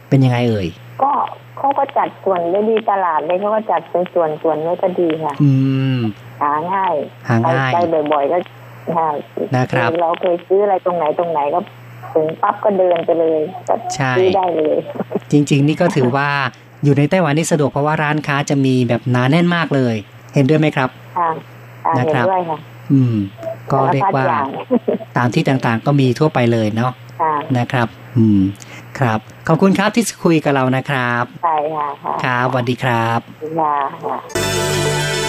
เป็นยังไงเอ่ย ก็เขาก็จัดส่วนได้ดีตลาดเลยเขาก็จัดเป็นส่วนส่วนไว้ก็ดีค่ะ อืมหาง่ายหาง่ายไปไปบ่อยๆก็ง่ายนะครับ เราเคยซื้ออะไรตรงไหนตรงไหนก็ถึงปั๊บก็เดินไปเลยก็ใช่ซื้อได้เลย จริง ๆ นี่ก็ถือว่าอยู่ในไต้หวันนี่สะดวกเพราะว่าร้านค้าจะมีแบบหนาแน่นมากเลย เห็นด้วยไหมครับค่ะอ่านะเห็คนรับด้วยค่ะอืม ก็เรียกว่าสพัดอย่างตามที่ต่างๆ ก็มีทั่วไปเลยเนาะค่ะนะครับ อืม ครับ ขอบคุณครับที่คุยกับเรานะครับใช่ค่ะค่ะครับสวัสดีครับค่ะ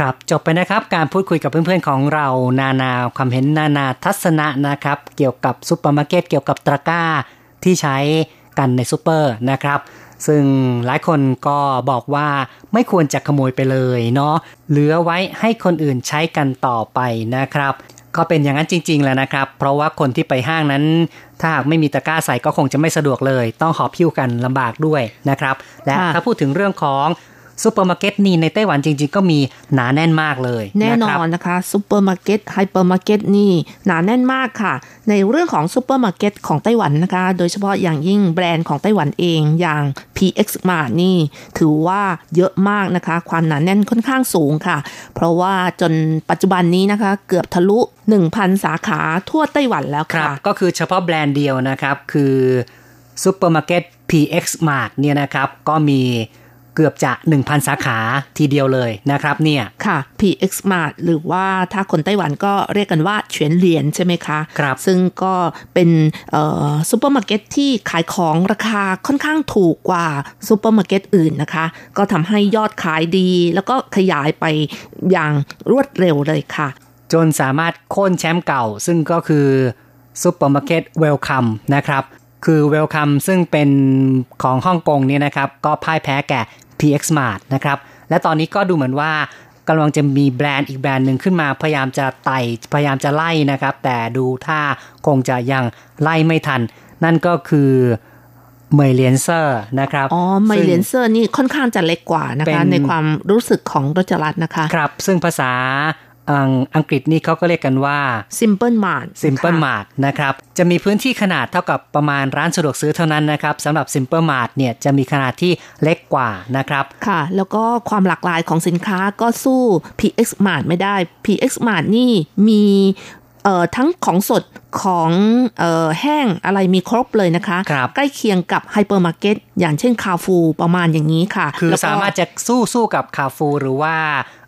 ค่ะครับจบไปนะครับการพูดคุยกับเพื่อนๆของเรานานาความเห็นนานาทัศนะนะครับ เกี่ยวกับซุปเปอร์มาร์เก็ตเกี่ยวกับตะกร้าที่ใช้กันในซูเปอร์นะครับ ซึ่งหลายคนก็บอกว่าไม่ควรจะขโมยไปเลยเนาะเหลือไว้ให้คนอื่นใช้กันต่อไปนะครับ ก็เป็นอย่างนั้นจริง ๆแหละนะครับ เพราะว่าคนที่ไปห้างนั้น ถ้าหากไม่มีตะกร้าใส่ก็คงจะไม่สะดวกเลย ต้องหอบหิ้วกันลำบากด้วยนะครับ และค่ะถ้าพูดถึงเรื่องของ ซูเปอร์มาร์เก็ตนี่ในไต้หวันจริง ๆ ก็มีหนาแน่นมากเลย แน่นนะครับนะคะซูเปอร์มาร์เก็ตไฮเปอร์มาร์เก็ตนี่หนาแน่นมากค่ะ ในเรื่องของซูเปอร์มาร์เก็ตของไต้หวันนะคะ โดยเฉพาะอย่างยิ่งแบรนด์ของไต้หวันเองอย่าง PX Mart นี่ ถือว่าเยอะมากนะคะ ความหนาแน่นค่อนข้างสูงค่ะ เพราะว่าจนปัจจุบันนี้นะคะ เกือบทะลุ 1,000 สาขาทั่วไต้หวันแล้วครับค่ะก็คือเฉพาะแบรนด์เดียวนะครับคือซูเปอร์มาร์เก็ต PX Mart เนี่ยนะครับ ก็มีเกือบจะ 1,000 สาขาทีเดียวเลยนะครับเนี่ยค่ะ PX Mart หรือว่าถ้าคนไต้หวันก็เรียกกันว่าเฉวียนเหลียนใช่ไหมคะครับซึ่งก็เป็นเอ่อซูเปอร์มาร์เก็ตที่ขายของราคาค่อนข้างถูกกว่าซูเปอร์มาร์เก็ตอื่นนะคะ ก็ทำให้ยอดขายดี แล้วก็ขยายไปอย่างรวดเร็วเลยค่ะ จนสามารถโค่นแชมป์เก่า ซึ่งก็คือซูเปอร์มาร์เก็ต Wellcome นะครับคือ Wellcome ซึ่งเป็นของฮ่องกงเนี่ยนะครับ ก็พ่ายแพ้แก่ PX Mart นะครับ และตอนนี้ก็ดูเหมือนว่ากำลังจะมีแบรนด์อีกแบรนด์หนึ่งขึ้นมา พยายามจะไต่พยายามจะไล่นะครับ แต่ดูท่าคงจะยังไล่ไม่ทัน นั่นก็คือเหม่ยเหลียนเซ่อนะครับ อ๋อไมซึ่งเลนเซอร์นี่ค่อนข้างจะเล็กกว่านะเป็คะนในความรู้สึกของรจรัตน์นะคะ ครับ ซึ่งภาษา อังอังกฤษนี่เขาก็เรียกกันว่า Simple Mart Simple ค่ะ Mart นะครับ จะมีพื้นที่ขนาดเท่ากับประมาณร้านสะดวกซื้อเท่านั้นนะครับสำหรับ Simple Mart เนี่ยจะมีขนาดที่เล็กกว่านะครับ ค่ะ แล้วก็ความหลากหลายของสินค้าก็สู้ PX Mart ไม่ได้ PX Mart นี่มีเอ่อทั้งของสดของเอ่อแห้งอะไรมีครบเลยนะคะครับใกล้เคียงกับไฮเปอร์มาร์เก็ตอย่างเช่นคาร์ฟูร์ประมาณอย่างนี้ค่ะ คือแล้วก็สามารถจะสู้สู้กับคาร์ฟูร์หรือว่า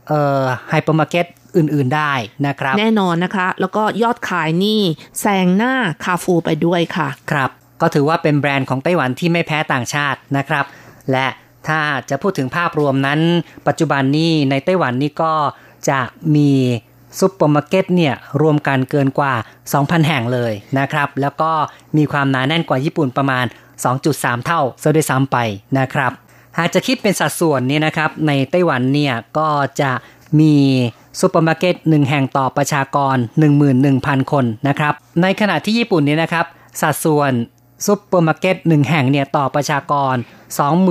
เอ่อไฮเปอร์มาร์เก็ต อื่นๆได้นะครับ แน่นอนนะคะ แล้วก็ยอดขายนี่แซงหน้าคาร์ฟูร์ไปด้วยค่ะ ครับ ก็ถือว่าเป็นแบรนด์ของไต้หวันที่ไม่แพ้ต่างชาตินะครับ และถ้าจะพูดถึงภาพรวมนั้น ปัจจุบันนี้ในไต้หวันนี่ก็จะมีซุปเปอร์มาร์เก็ตเนี่ยรวมกันเกินกว่า 2,000 แห่งเลยนะครับ แล้วก็มีความหนาแน่นกว่าญี่ปุ่นประมาณ 2.3 เท่าซะด้วยซ้ำไปนะครับ หากจะคิดเป็นสัดส่วนนี้นะครับ ในไต้หวันเนี่ยก็จะมี ซูเปอร์มาร์เก็ตหนึ่งแห่งต่อประชากร 11,000 คนนะครับ ในขณะที่ญี่ปุ่นเนี่ยนะครับ สัดส่วนซูเปอร์มาร์เก็ตหนึ่งแห่งเนี่ยต่อประชากร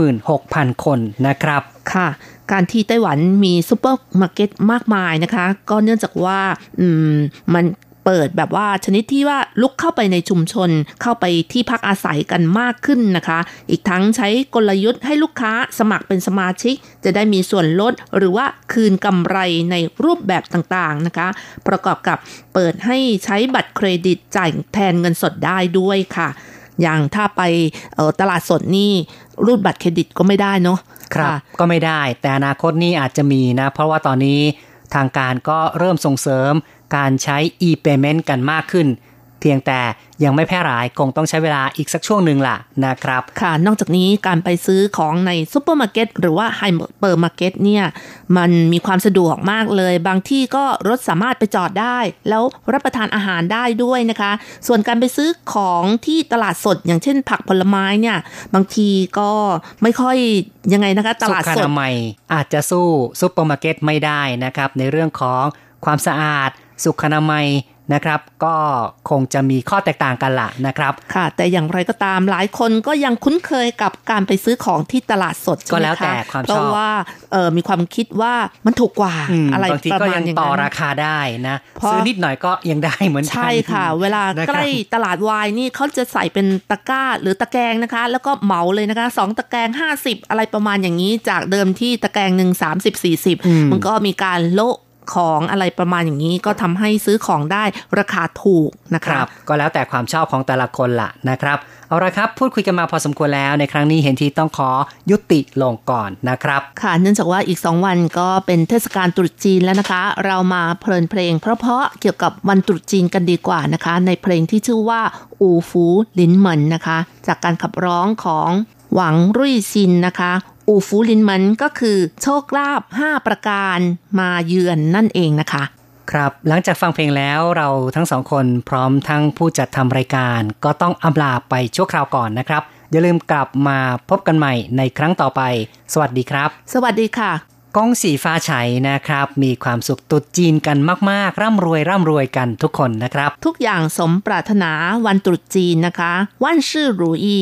26,000 คนนะครับ ค่ะ การที่ไต้หวันมีซูเปอร์มาร์เก็ตมากมายนะคะ ก็เนื่องจากว่า อืม มัน เปิดแบบว่าชนิดที่ว่ารุกเข้าไปในชุมชน เข้าไปที่พักอาศัยกันมากขึ้นนะคะ อีกทั้งใช้กลยุทธ์ให้ลูกค้าสมัครเป็นสมาชิก จะได้มีส่วนลดหรือว่าคืนกำไรในรูปแบบต่างๆนะคะ ประกอบกับเปิดให้ใช้บัตรเครดิตจ่ายแทนเงินสดได้ด้วยค่ะ อย่างถ้าไปตลาดสดนี่รูดบัตรเครดิตก็ไม่ได้เนาะครับ ก็ไม่ได้ แต่อนาคตนี่อาจจะมีนะ เพราะว่าตอนนี้ทางการก็เริ่มส่งเสริม การใช้ e-payment กันมากขึ้น เพียงแต่ยังไม่แพร่หลายคงต้องใช้เวลาอีกสักช่วงหนึ่งล่ะนะครับ ค่ะ นอกจากนี้การไปซื้อของในซูเปอร์มาร์เก็ตหรือว่าไฮเปอร์มาร์เก็ตเนี่ย มันมีความสะดวกมากเลย บางที่ก็รถสามารถไปจอดได้ แล้วรับประทานอาหารได้ด้วยนะคะ ส่วนการไปซื้อของที่ตลาดสด อย่างเช่น ผักผลไม้เนี่ย บางทีก็ไม่ค่อยยังไงนะคะ ตลาดสดอาจจะสู้ซูเปอร์มาร์เก็ตไม่ได้นะครับในเรื่องของความสะอาด สุขอนามัยนะครับ ก็คงจะมีข้อแตกต่างกันละนะครับ ค่ะ แต่อย่างไรก็ตามหลายคนก็ยังคุ้นเคยกับการไปซื้อของที่ตลาดสดก็แล้วแต่ความชอบเพราะว่าเออมีความคิดว่ามันถูกกว่าอะไรประมาณอย่างนั้นต่อราคาได้นะซื้อนิดหน่อยก็ยังได้เหมือนกันใช่ค่ะ เวลาใกล้ตลาดวายนี่เขาจะใส่เป็นตะกร้าหรือตะแกรงนะคะ แล้วก็เหมาเลยนะคะสองตะแกรง50 อะไรประมาณอย่างนี้ จากเดิมที่ตะแกรงหนึ่งสามสิบสี่สิบมันก็มีการโละ ของอะไรประมาณอย่างนี้ ก็ทำให้ซื้อของได้ราคาถูกนะครับก็แล้วแต่ความชอบของแต่ละคนละนะครับเอาละครับ พูดคุยกันมาพอสมควรแล้วในครั้งนี้เห็นทีต้องขอยุติลงก่อนนะครับ ค่ะเนื่องจากว่าอีก 2 วันก็เป็นเทศกาลตรุษจีนแล้วนะคะ เรามาเพลินเพลง เพราะๆเกี่ยวกับวันตรุษจีนกันดีกว่านะคะ ในเพลงที่ชื่อว่าอูฟูลินเหมินนะคะ จากการขับร้องของหวังรุ่ยซินนะคะอูฟูลินมันก็คือโชคลาภ5ประการมาเยือนนั่นเองนะคะ ครับหลังจากฟังเพลงแล้วเราทั้งสองคนพร้อมทั้งผู้จัดทำรายการ ก็ต้องอำลาไปชั่วคราวก่อนนะครับ อย่าลืมกลับมาพบกันใหม่ในครั้งต่อไป สวัสดีครับ สวัสดีค่ะกองสีฟ้าไฉนะครับ มีความสุขตุดจีนกันมาก ๆ ร่ำรวยร่ำรวยกันทุกคนนะครับ ทุกอย่างสมปรารถนาวันตรุษจีนนะคะ วันชื่อรูอี